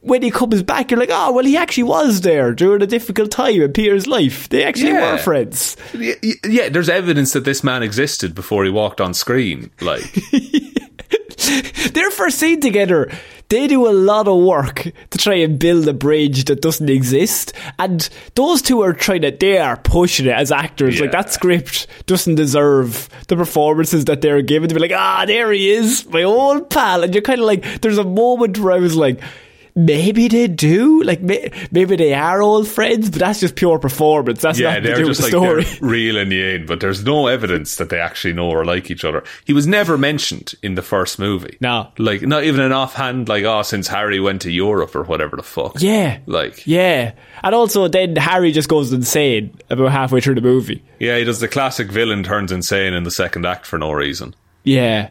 when he comes back, you're like, oh, well, he actually was there during a difficult time in Peter's life. They actually Yeah. were friends. Y- y- yeah, there's evidence that this man existed before he walked on screen. Like, Their first scene together, they do a lot of work to try and build a bridge that doesn't exist. And those two are trying to, they are pushing it as actors. Like, that script doesn't deserve the performances that they're given to be like, ah, there he is, my old pal. And you're kind of like, there's a moment where I was like, Maybe they do, like maybe they are old friends, but that's just pure performance. That's yeah, to they're do with just the like story. they're reeling you in, but there's no evidence that they actually know or like each other. He was never mentioned in the first movie. No. like not even an offhand, like oh, since Harry went to Europe or whatever the fuck. Yeah, like yeah, and also then Harry just goes insane about halfway through the movie. yeah, he does the classic villain turns insane in the second act for no reason. Yeah.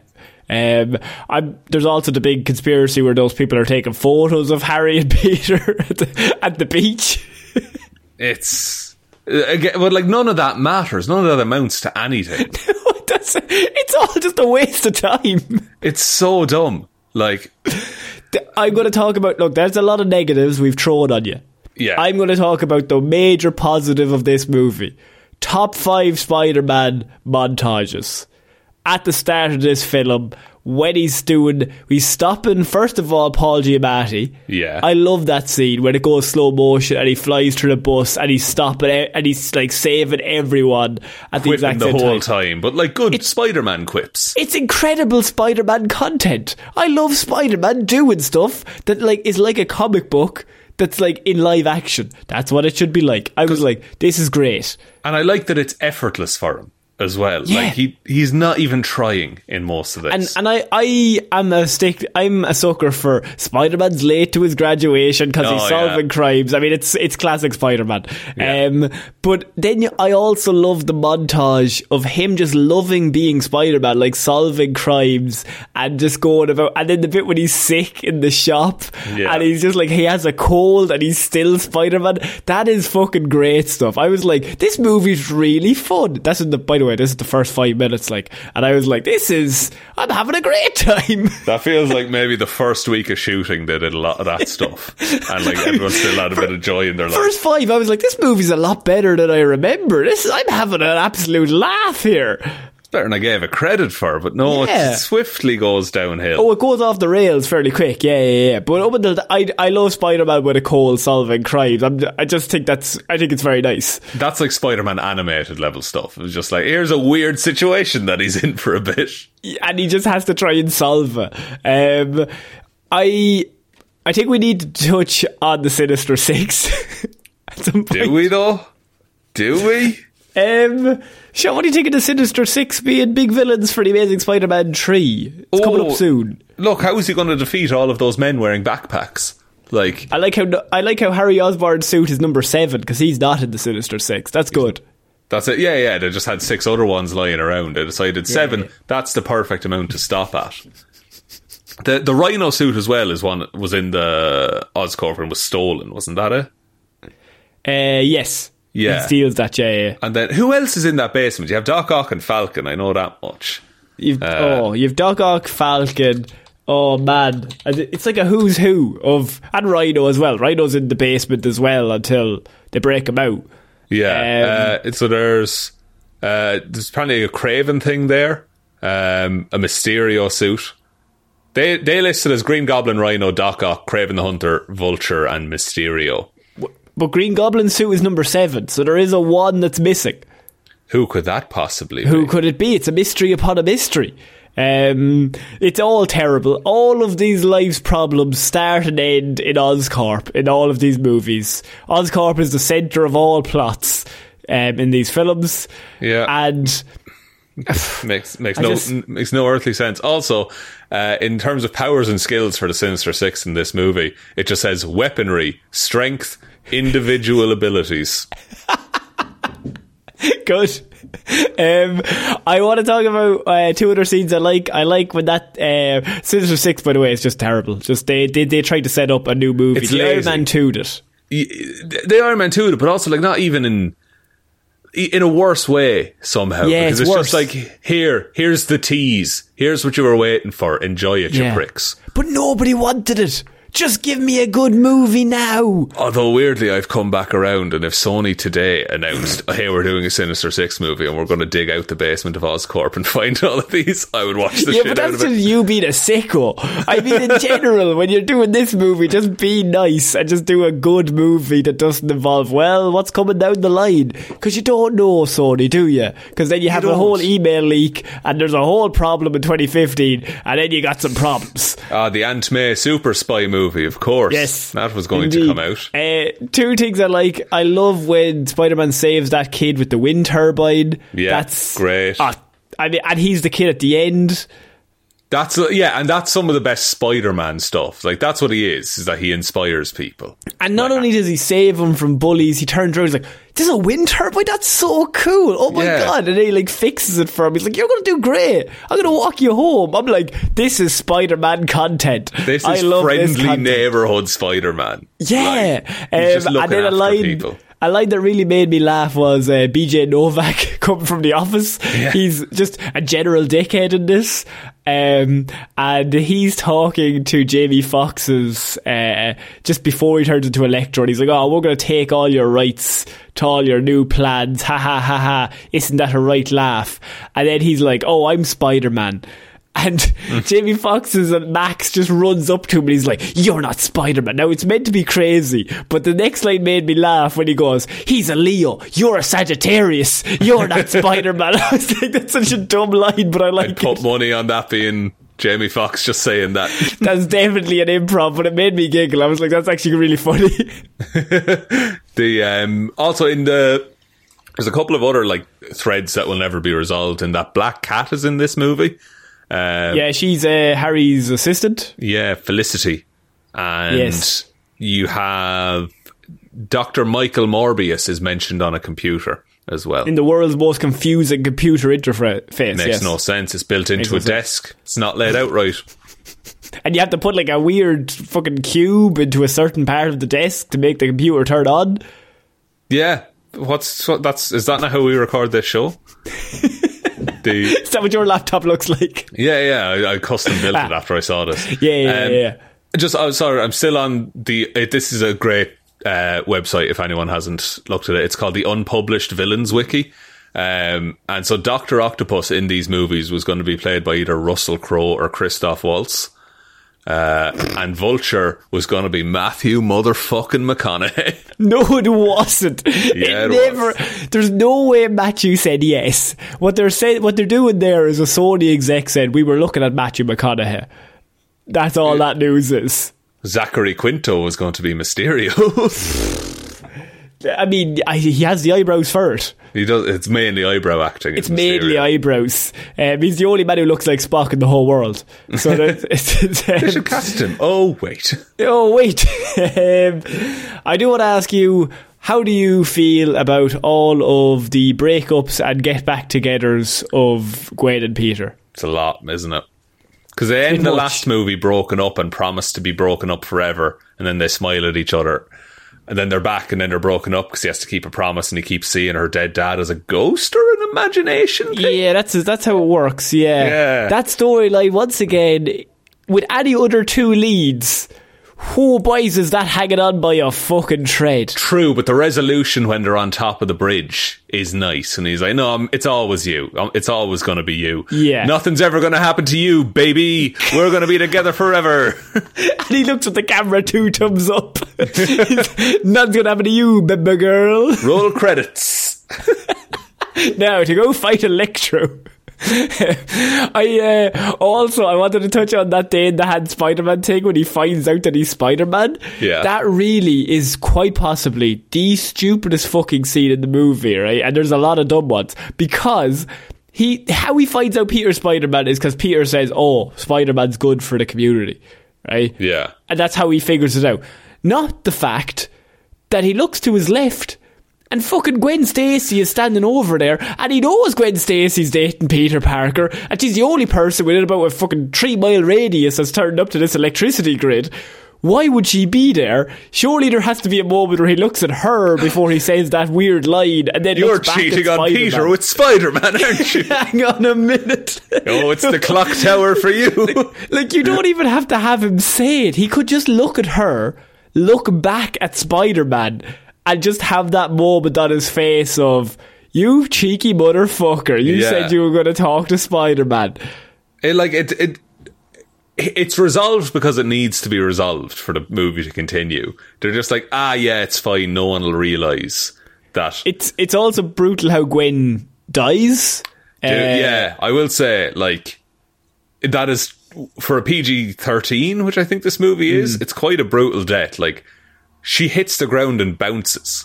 Um, I'm, there's also the big conspiracy where those people are taking photos of Harry and [laughs] Peter at the, at the beach. It's uh, again, but like none of that matters. None of that amounts to anything. [laughs] That's, it's all just a waste of time. it's so dumb. Like I'm going to talk about. Look, there's a lot of negatives we've thrown on you. Yeah. I'm going to talk about the major positive of this movie. Top five Spider-Man montages. At the start of this film, when he's doing, he's stopping, first of all, Paul Giamatti. Yeah. I love that scene when it goes slow motion and he flies through the bus and he's stopping and he's like saving everyone at the Quipping exact the whole time. time. But like good Spider Man quips. It's incredible Spider-Man content. I love Spider-Man doing stuff that like is like a comic book that's like in live action. That's what it should be like. I was like, this is great. And I like that it's effortless for him as well. Yeah. Like he he's not even trying in most of this. And and I I am a stick. I'm a sucker for Spider-Man's late to his graduation because he's Oh, solving yeah. crimes. I mean, it's it's classic Spider-Man. Yeah. Um, but then I also love the montage of him just loving being Spider-Man, like solving crimes and just going about. And then the bit when he's sick in the shop and he's just like he has a cold and he's still Spider-Man. That is fucking great stuff. I was like, this movie's really fun. That's in the. By the way, this is the first five minutes. Like, and I was like, this is. I'm having a great time. [laughs] that feels like maybe the first week of shooting they did a lot of that [laughs] stuff. And like everyone still had a bit of joy in their life. First five, I was like, this movie's a lot better than I remember. This, I'm having an absolute laugh here. It's better than I gave it credit for, but no, Yeah. it swiftly goes downhill. Oh, it goes off the rails fairly quick. Yeah, yeah, yeah. But up until th- I, I love Spider-Man with a cold solving crimes. I'm, I just think that's, I think it's very nice. That's like Spider Man animated level stuff. It was just like, here's a weird situation that he's in for a bit. and he just has to try and solve it. Um, I I think we need to touch on the Sinister Six [laughs] at some point. Do we though? Do we? Um, Sean, what do you think of the Sinister Six being big villains for the Amazing Spider-Man Three? It's coming Oh, up soon. Look, how is he going to defeat all of those men wearing backpacks? Like, I like how I like how Harry Osborn's suit is number seven because he's not in the Sinister Six. That's good. that's it. Yeah, yeah. They just had six other ones lying around. They decided seven. yeah. That's the perfect amount to stop at. The the Rhino suit as well is one was in the Oscorp and was stolen, wasn't that it? Uh, yes, Yeah. he steals that. Yeah. And then who else is in that basement? You have Doc Ock and Falcon. I know that much. You've Uh, oh, you've Doc Ock, Falcon. Oh man, And it's like a who's who of and Rhino as well. Rhino's in the basement as well until they break him out. Yeah. uh, so there's uh, there's apparently a Kraven thing there, um, a Mysterio suit. They they listed as Green Goblin, Rhino, Doc Ock, Kraven the Hunter, Vulture, and Mysterio. But Green Goblin suit is number seven, so there is a one that's missing. Who could that possibly be? Who be? could it be? It's a mystery upon a mystery. Um, it's all terrible. All of these life's problems start and end in Oscorp in all of these movies. Oscorp is the center of all plots um, in these films. Yeah. and [laughs] makes makes I no just- makes no earthly sense. Also, uh, in terms of powers and skills for the Sinister Six in this movie, it just says weaponry, strength, individual abilities. [laughs] good. Um, I want to talk about uh, two other scenes I like. I like when that uh, Sinister Six, by the way, is just terrible. Just they they, they tried to set up a new movie. It's the Iron lazy. Man 2 it. Y- The Iron Man two, but also like not even in in a worse way somehow. Yeah, because it's it's, just like here, here's the tease. Here's what you were waiting for. Enjoy it, you pricks. But nobody wanted it. Just give me a good movie now. Although weirdly, I've come back around, and if Sony today announced, [laughs] "Hey, we're doing a Sinister Six movie, and we're going to dig out the basement of Oscorp and [laughs] find all of these," I would watch the yeah, shit but out that's of just it. you being a sicko. I mean, in [laughs] general, when you're doing this movie, just be nice and just do a good movie that doesn't involve, well, what's coming down the line? Because you don't know, Sony, do you? Because then you have a whole email leak and there's a whole problem in 2015 and then you got some problems. Ah, the Aunt May super spy movie, of course. Yes. that was going Indeed. to come out. Uh, two things I like. I love when Spider Man saves that kid with the wind turbine. Yeah, That's great. Ah, I mean, and he's the kid at the end. That's yeah, and that's some of the best Spider-Man stuff. Like that's what he is, is that he inspires people. And not only does he save them from bullies, he turns around. He's like, "There's a wind turbine. That's so cool! Oh my Yeah. god!" And then he like fixes it for him. He's like, "You're gonna do great. I'm gonna walk you home." I'm like, "This is Spider-Man content. This I is love friendly neighborhood Spider-Man. Yeah, Like, um, and then a line, people. A line that really made me laugh was uh, BJ Novak [laughs] coming from the office. He's just a general dickhead in this. Um, and he's talking to Jamie Foxx's uh, just before he turns into Electro. And he's like, "Oh, we're going to take all your rights to all your new plans." Ha ha ha ha! Isn't that a right laugh? And then he's like, "Oh, I'm Spider Man." And Jamie Foxx's and Max just runs up to him and he's like, You're not Spider Man. Now it's meant to be crazy, but the next line made me laugh when he goes, He's a Leo, you're a Sagittarius, you're not [laughs] Spider Man. [laughs] I was like, That's such a dumb line, but I like I'd put money on that being Jamie Foxx just saying that. [laughs] That's definitely an improv, but it made me giggle. I was like, That's actually really funny. The um, also in the there's a couple of other like threads that will never be resolved. And that Black Cat is in this movie. Um, yeah, she's uh, Harry's assistant. Yeah, Felicity. And Yes. you have Dr. Michael Morbius is mentioned on a computer as well. In the world's most confusing computer interface. Makes yes. no sense. It's built into no a sense. desk. It's not laid out right. [laughs] And you have to put like a weird fucking cube into a certain part of the desk to make the computer turn on. Yeah. What's what, that's is that not how we record this show? [laughs] the [laughs] Is that what your laptop looks like? yeah yeah I, I custom built it after I saw this. Ah. Yeah, yeah, Um, yeah, yeah. Just oh, sorry, I'm still on the. It, this is a great uh, website if anyone hasn't looked at it. It's called the Unpublished Villains Wiki. Um, and so Doctor Octopus in these movies was going to be played by either Russell Crowe or Christoph Waltz. Uh, and Vulture was going to be Matthew motherfucking McConaughey. [laughs] No, it wasn't. Yeah, it it never. There's no way Matthew said yes. What they're saying, what they're doing there is a Sony exec said we were looking at Matthew McConaughey. That's all that news is. Zachary Quinto was going to be Mysterio. [laughs] [laughs] I mean, I, he has the eyebrows for it. he does. It's mainly eyebrow acting. It's mainly Mysterio. eyebrows. Um, he's the only man who looks like Spock in the whole world. So [laughs] that, it's, it's, They um, should cast him. Oh wait. Oh wait, [laughs] um, I do want to ask you. How do you feel about all of the breakups and get back togethers of Gwen and Peter? It's a lot, isn't it? Because they end the much. last movie broken up and promised to be broken up forever, and then they smile at each other, and then they're back, and then they're broken up because he has to keep a promise, and he keeps seeing her dead dad as a ghost or an imagination. Thing. Yeah, that's that's how it works. Yeah, Yeah. that storyline once again with any other two leads. Who boys is that hanging on by a fucking thread? True, but the resolution when they're on top of the bridge is nice, and he's like, "No, I'm- it's always you. It's always going to be you. Yeah. nothing's ever going to happen to you, baby. We're going to be together forever." [laughs] And he looks at the camera, two thumbs up. [laughs] Nothing's gonna happen to you, baby girl. Roll credits. [laughs] now to go fight Electro. [laughs] I uh, also I wanted to touch on that Dane DeHaan Spider-Man thing when he finds out that he's Spider-Man. Yeah. that really is quite possibly the stupidest fucking scene in the movie, right? And there's a lot of dumb ones because. He how he finds out Peter Spider-Man is because Peter says, "Oh, Spider-Man's good for the community," right? Yeah. and that's how he figures it out. Not the fact that he looks to his left and fucking Gwen Stacy is standing over there and he knows Gwen Stacy's dating Peter Parker and she's the only person within about a fucking three mile radius that's turned up to this electricity grid. Why would she be there? Surely there has to be a moment where he looks at her before he says that weird line and then You're looks back at cheating on Spider-Man. Peter with Spider Man, aren't [laughs] you? Hang on a minute. oh, it's the clock tower for you. [laughs] Like you don't even have to have him say it. He could just look at her, look back at Spider-Man, and just have that moment on his face of "You cheeky motherfucker! You Yeah. said you were going to talk to Spider-Man." it, like it, it, it's resolved because it needs to be resolved for the movie to continue. They're just like, ah, yeah, it's fine. No one will realize that. It's it's also brutal how Gwen dies. Dude, Uh, yeah, I will say, like, that is for a PG thirteen, which I think this movie is. Mm. It's quite a brutal death. Like, she hits the ground and bounces.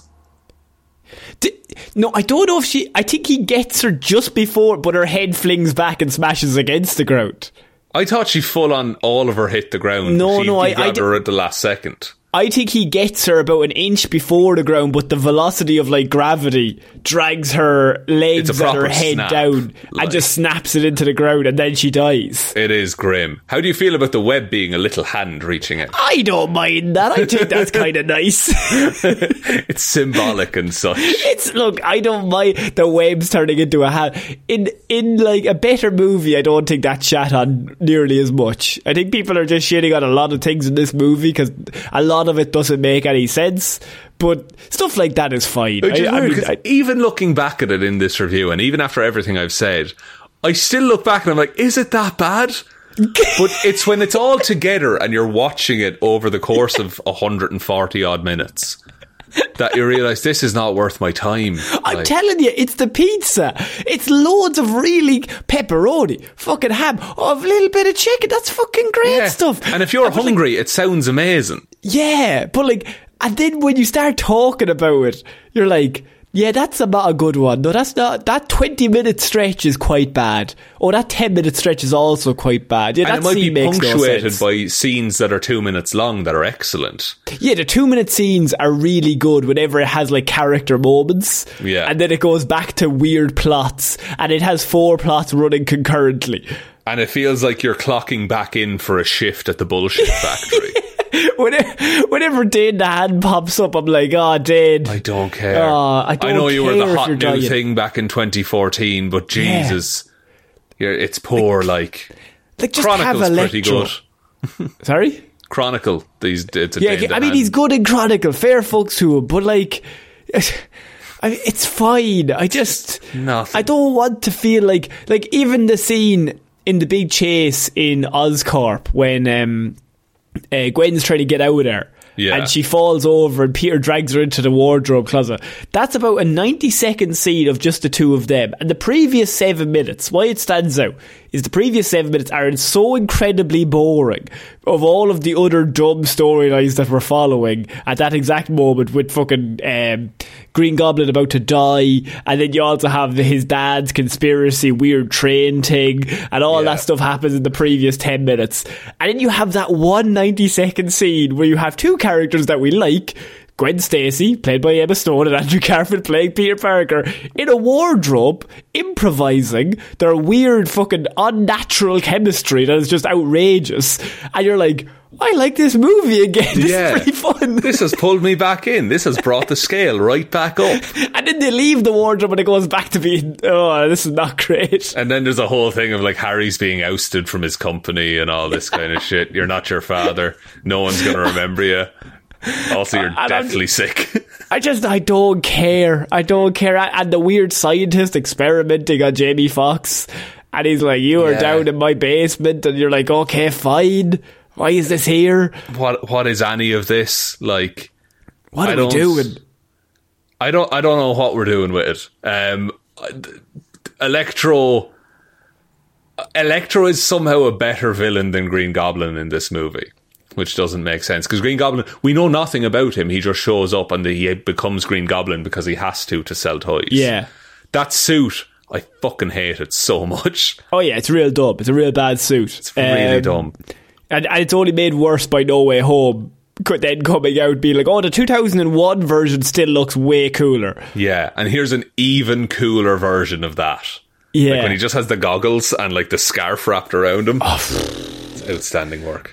D- no, I don't know if she. I think he gets her just before, but her head flings back and smashes against the ground. I thought she full on all of her hit the ground. No, She- no, I- I her at the last second. I think he gets her about an inch before the ground, but the velocity of like gravity drags her legs and her head snap, down like- and just snaps it into the ground, and then she dies. It is grim. How do you feel about the web being a little hand reaching it? I don't mind that. I think that's [laughs] kind of nice. [laughs] It's symbolic and such. It's look, I don't mind the webs turning into a hand. In in like a better movie, I don't think that's shat on nearly as much. I think people are just shitting on a lot of things in this movie because a lot of it doesn't make any sense. But stuff like that is fine. Which is I- I weird, mean, 'cause I- even looking back at it in this review, and even after everything I've said, I still look back and I'm like, is it that bad? [laughs] but it's when it's all together and you're watching it over the course of 140 odd minutes that you realize this is not worth my time. I'm Like, telling you, it's the pizza. It's loads of really pepperoni, fucking ham, oh, a little bit of chicken. That's fucking great yeah. stuff. And if you're like, hungry, it sounds amazing. Yeah, but like, and then when you start talking about it, you're like, yeah, that's about a good one. No, that's not. That 20 minute stretch is quite bad. Oh, that 10 minute stretch is also quite bad. Yeah, And that it might be scene makes punctuated sense. by scenes that are two minutes long that are excellent. Yeah, the two minute scenes are really good whenever it has like character moments. Yeah. And then it goes back to weird plots, and it has four plots running concurrently. And it feels like you're clocking back in for a shift at the bullshit factory. [laughs] Whenever, whenever Dane DeHaan pops up, I'm like, oh, Dane. I don't care. Oh, I don't I know you were the hot new dying. thing back in 2014, but Jesus, yeah, it's poor. Like, like, just Chronicle's pretty good. [laughs] [laughs] Sorry? Chronicle, these it's a Yeah, Dane I mean, DeHaan. he's good in Chronicle. Fair folks to him, but like, [laughs] I mean, it's fine. I just, Nothing. I don't want to feel like, like even the scene in the big chase in Oscorp when um, uh, Gwen's trying to get out of there. Yeah. And she falls over and Peter drags her into the wardrobe closet. That's about a 90 second scene of just the two of them. And the previous seven minutes, why it stands out, is the previous seven minutes are so incredibly boring of all of the other dumb storylines that we're following at that exact moment with fucking um, Green Goblin about to die. And then you also have his dad's conspiracy weird train thing and all Yeah. that stuff happens in the previous 10 minutes. And then you have that one 90 second scene where you have two characters that we like. Gwen Stacy, played by Emma Stone, and Andrew Garfield playing Peter Parker, in a wardrobe, improvising their weird fucking unnatural chemistry that is just outrageous. And you're like, I like this movie again. [laughs] This Yeah. is pretty fun. This has pulled me back in. This has brought the scale right back up. [laughs] and then they leave the wardrobe and it goes back to being, oh, this is not great. And then there's a whole thing of like Harry's being ousted from his company and all this kind of shit. You're not your father. No one's going to remember you. Also, you're I'm- deathly sick. I just, I don't care. I don't care. And the weird scientist experimenting on Jamie Foxx, And he's like, you are Yeah. down in my basement. And you're like, okay, fine. Why is this here? what What is any of this like? What I are we don't- doing? I don't. I don't know what we're doing with it. Um, Electro. Electro is somehow a better villain than Green Goblin in this movie, which doesn't make sense because Green Goblin, we know nothing about him. He just shows up and he becomes Green Goblin because he has to to sell toys. Yeah. that suit, I fucking hate it so much. Oh, yeah, it's real dumb. It's a real bad suit. It's really Um, dumb. And, and it's only made worse by No Way Home. co- Then coming out be like, oh, the 2001 version still looks way cooler. Yeah, and here's an even cooler version of that. Yeah. Like when he just has the goggles and like the scarf wrapped around him. Oh, It's outstanding work.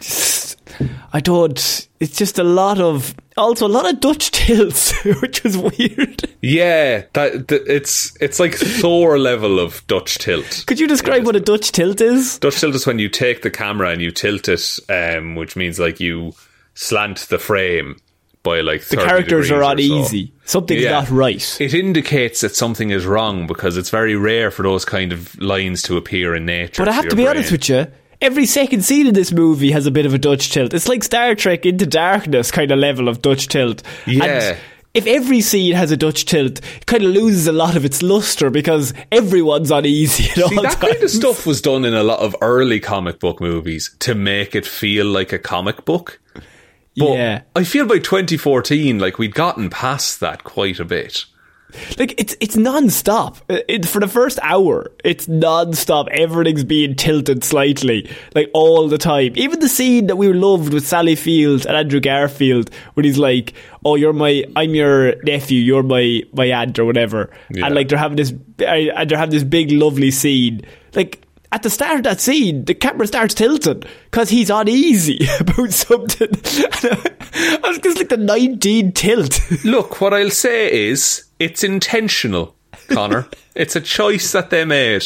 I don't. It's just a lot of. Also, a lot of Dutch [laughs] tilts, which was weird. Yeah, that, that it's it's like Thor level of Dutch tilt. Could you describe what a Dutch tilt is? Dutch tilt is when you take the camera and you tilt it, um, which means like you slant the frame by like The characters are or so. uneasy. Something's Yeah. not right. It indicates that something is wrong because it's very rare for those kind of lines to appear in nature. But I have to be honest with you. Every second scene in this movie has a bit of a Dutch tilt. It's like Star Trek Into Darkness kind of level of Dutch tilt. Yeah. And if every scene has a Dutch tilt, it kind of loses a lot of its luster because everyone's uneasy at all See, that times. kind of stuff was done in a lot of early comic book movies to make it feel like a comic book. But yeah. I feel by 2014, like we'd gotten past that quite a bit. Like it's it's non-stop. Uh, it, for the first hour it's non-stop. Everything's being tilted slightly like all the time. Even the scene that we loved with Sally Field and Andrew Garfield when he's like oh you're my I'm your nephew you're my my aunt or whatever. Yeah. and like they're having this uh, and they're having this big lovely scene. Like at the start of that scene, the camera starts tilting because he's uneasy [laughs] about something. I was just like the 19 tilt. [laughs] Look, what I'll say is it's intentional, Connor. [laughs] it's a choice that they made.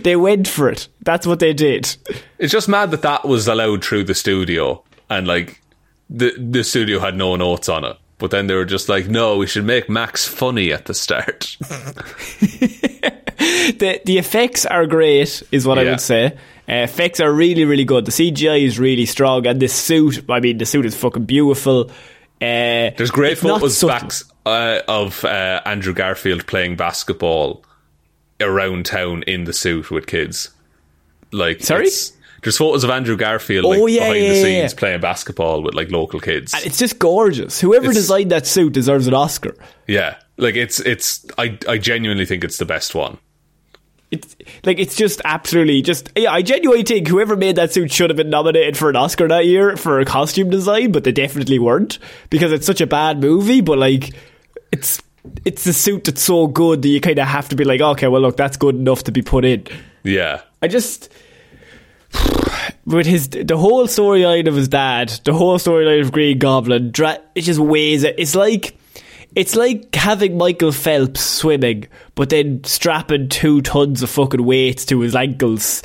they went for it. That's what they did. It's just mad that that was allowed through the studio and like the the studio had no notes on it. But then they were just like, no, we should make Max funny at the start. [laughs] The the effects are great, is what I would say. Uh, effects are really, really good. The CGI is really strong, and this suit, I mean, the suit is fucking beautiful. Uh, There's great photos subtle. back uh, of uh, Andrew Garfield playing basketball around town in the suit with kids. Like, Sorry? There's photos of Andrew Garfield like, Oh, yeah, behind yeah, the scenes yeah. playing basketball with like local kids. And it's just gorgeous. Whoever It's- designed that suit deserves an Oscar. yeah, like it's it's. I I genuinely think it's the best one. It's like it's just absolutely just yeah. I genuinely think whoever made that suit should have been nominated for an Oscar that year for a costume design, but they definitely weren't because it's such a bad movie. But like, it's it's the suit that's so good that you kind of have to be like, okay, well, look, that's good enough to be put in. Yeah, I just with his the whole storyline of his dad, the whole storyline of Green Goblin, dra- it just weighs it. It's like it's like having Michael Phelps swimming, but then strapping two tons of fucking weights to his ankles,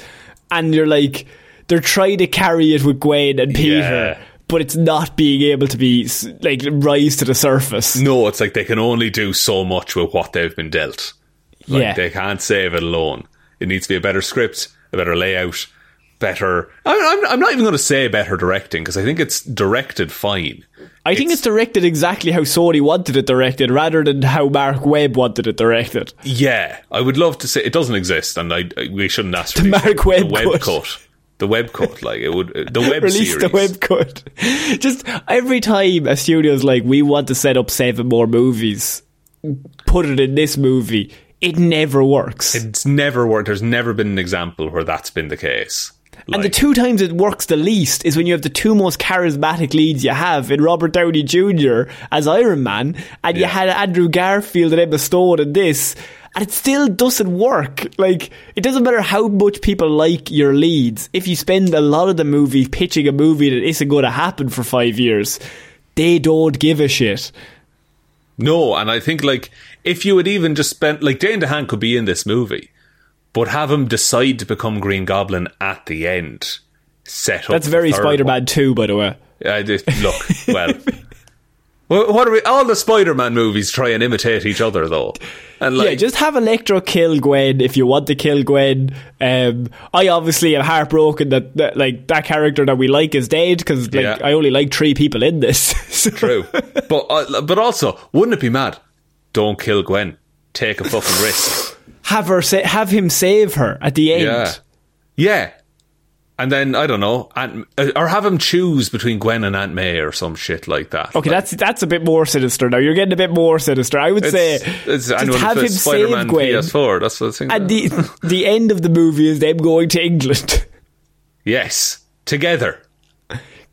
and you're like they're trying to carry it with Gwen and Peter. Yeah. But it's not being able to be like rise to the surface. no, it's like they can only do so much with what they've been dealt. Like, yeah, they can't save it alone. It needs to be a better script, a better layout, better. I'm, I'm, I'm not even going to say better directing because I think it's directed fine. I think it's directed exactly how Sony wanted it directed, rather than how Marc Webb wanted it directed. Yeah, I would love to say it doesn't exist, and I, I- we shouldn't ask for The Mark. Webb the web cut. cut. The web cut, like it would the [laughs] web Release series. the web cut. [laughs] Just every time a studio's like, we want to set up seven more movies, put it in this movie. It never works. It's never worked. There's never been an example where that's been the case. And the two times it works the least is when you have the two most charismatic leads you have in Robert Downey Jr. as Iron Man, and you had Andrew Garfield and Emma Stone in this, and it still doesn't work. Like, it doesn't matter how much people like your leads, if you spend a lot of the movie pitching a movie that isn't going to happen for five years, they don't give a shit. no, and I think like if you had even just spent like Dane DeHaan could be in this movie, but have him decide to become Green Goblin at the end, set up. That's very Spider Man 2, by the way. I just, look, well, [laughs] what are we? All the Spider-Man movies try and imitate each other, though, and like yeah, just have Electro kill Gwen if you want to kill Gwen. Um, I obviously am heartbroken that, that like that character that we like is dead because like Yeah. I only like three people in this. [laughs] So- True, but uh, but also, wouldn't it be mad? Don't kill Gwen. Take a fucking risk. [laughs] have her sa- have him save her at the end. Yeah, yeah. And then I don't know, Aunt, uh, or have him choose between Gwen and Aunt May or some shit like that. Okay, Like, that's that's a bit more sinister now. You're getting a bit more sinister. I would say it's, it's just have him Spider-Man save Gwen. PS4. That's what I think. And the [laughs] the end of the movie is them going to England. [laughs] yes, together.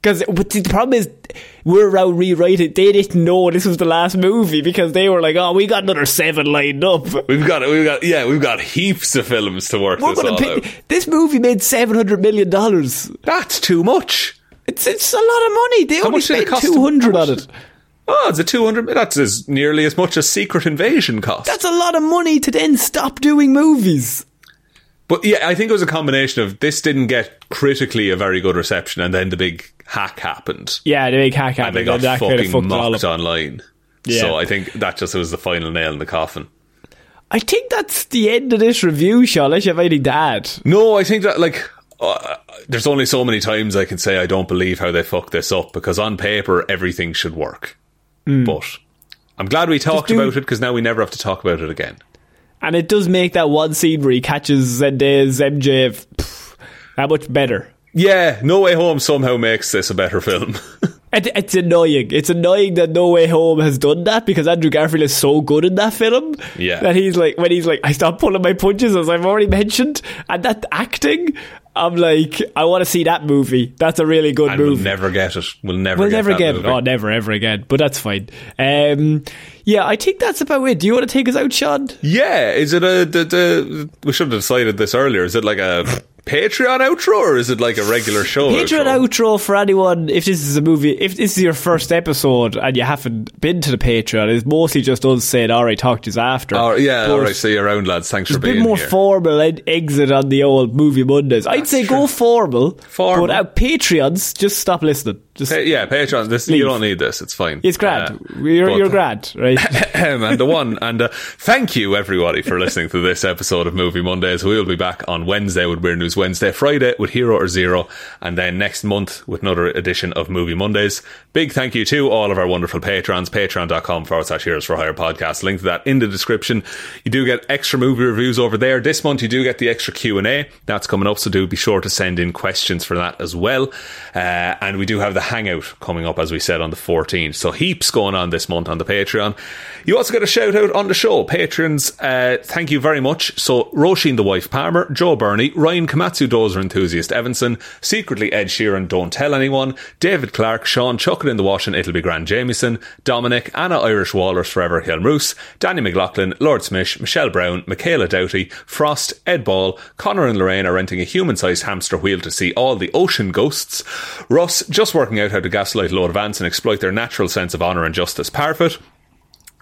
Because but the problem is, we're around rewriting. They didn't know this was the last movie because they were like, "Oh, we got another seven lined up." We've got, we've got, yeah, we've got heaps of films to work We're this all pay, out. this movie made seven hundred million dollars. That's too much. It's it's a lot of money. They How only much did it spent two hundred on it. Oh, it's a two hundred. That's as nearly as much as Secret Invasion cost. That's a lot of money to then stop doing movies. But yeah, I think it was a combination of this didn't get critically a very good reception, and then the big hack happened, Yeah, the big hack happened. and they got and kind of fucking fucked mocked online. Yeah. So I think that just was the final nail in the coffin. I think that's the end of this review, Sean. Unless you have anything to add. No, I think that like uh, there's only so many times I can say I don't believe how they fucked this up because on paper everything should work. But I'm glad we talked do- about it because now we never have to talk about it again. And it does make that one scene where he catches Zendaya's MJ pff, that much better. Yeah, No Way Home somehow makes this a better film. [laughs] It, it's annoying. It's annoying that No Way Home has done that because Andrew Garfield is so good in that film. Yeah. That he's like, when he's like, I stopped pulling my punches, as I've already mentioned. And that acting, I'm like, I want to see that movie. That's a really good And movie. we'll never get it. We'll never get it. We'll get never get movie. it. Oh, never, ever again. But that's fine. Um, yeah, I think that's about it. Do you want to take us out, Sean? Yeah, is it a the, the we should have decided this earlier. Is it like a Patreon outro or is it like a regular show? Patreon outro for anyone, if this is a movie, if this is your first episode and you haven't been to the Patreon, it's mostly just us saying, alright, talk to us after. Oh, yeah, But all right. See you around, lads. Thanks for There's a bit more here. formal ed- exit on the old movie Mondays. I'd say go formal, Formal. but out Patreons, just stop listening. Just Pa- yeah, Patreon. This Leave. you don't need this. It's fine. it's grand. Uh, you're, but- you're grand, [laughs] right? and the one and uh, thank you everybody for listening to this episode of Movie Mondays. We will be back on Wednesday with Weird News Wednesday, Friday with Hero or Zero, and then next month with another edition of Movie Mondays. Big thank you to all of our wonderful patrons. Patreon.com forward slash Heroes for Hire podcast. Link to that in the description. You do get extra movie reviews over there. This month you do get the extra Q and A. That's coming up, so do be sure to send in questions for that as well. Uh, and we do have the hangout coming up, as we said, on the 14th. So heaps going on this month on the Patreon. You also get a shout out on the show. Patrons, uh, thank you very much. So Roisin the Wife Palmer, Joe Bernie, Ryan Komatsu Dozer Enthusiast Evanson, Secretly Ed Sheeran Don't Tell Anyone, David Clarke, Shaun Chuck in the Washing It'll Be Grand Jamieson, Dominic, Anna Irish Walrus Forever Hjelmroos, Danny McLaughlin, Lord Smish, Michelle Browne, Michaela Doughty, Frost, Ed Ball, Conor and Lorraine are renting a human sized hamster wheel to see all the ocean ghosts. Russ, just working out how to gaslight Lord Vance and exploit their natural sense of honour and justice. Parfitt.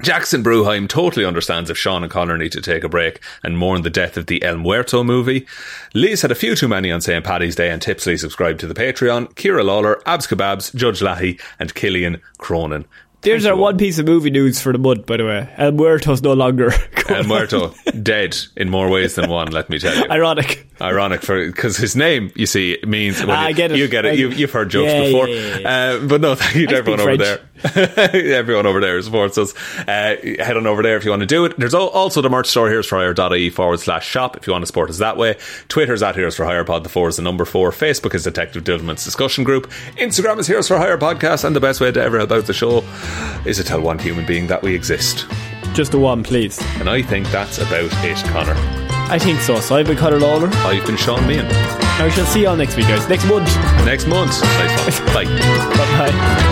Jackson Brueheim totally understands if Sean and Connor need to take a break and mourn the death of the El Muerto movie. Liz had a few too many on St. Paddy's Day and tipsily subscribed to the Patreon. Ciara Lawler, Abs Kebabs, Judge Leahy, and Killian Cronin. There's our one piece of movie news for the month, by the way. El Muerto's no longer. [laughs] El Muerto, dead in more ways than one, let me tell you. Ironic. Ironic for because his name, you see, means well, Ah, I you, get it. You get it. You, you've heard jokes Yeah, before, yeah, yeah, Uh, but no, thank you to everyone over there. [laughs] everyone over there supports us. Uh, head on over there if you want to do it. There's also the merch store heroes for hire.ie forward slash shop if you want to support us that way. Twitter's at Heroes for Hire Pod. The four is the number four. Facebook is Detective Divilment's discussion group. Instagram is Heroes for Hire podcast. And the best way to ever help out the show is to tell one human being that we exist. Just the one, please. And I think that's about it, Conor. I think so. So I've been Conor Lawler. I've been Shaun Meighan. I shall see you all next week, guys. Next month. Next month. Bye. [laughs] Bye bye.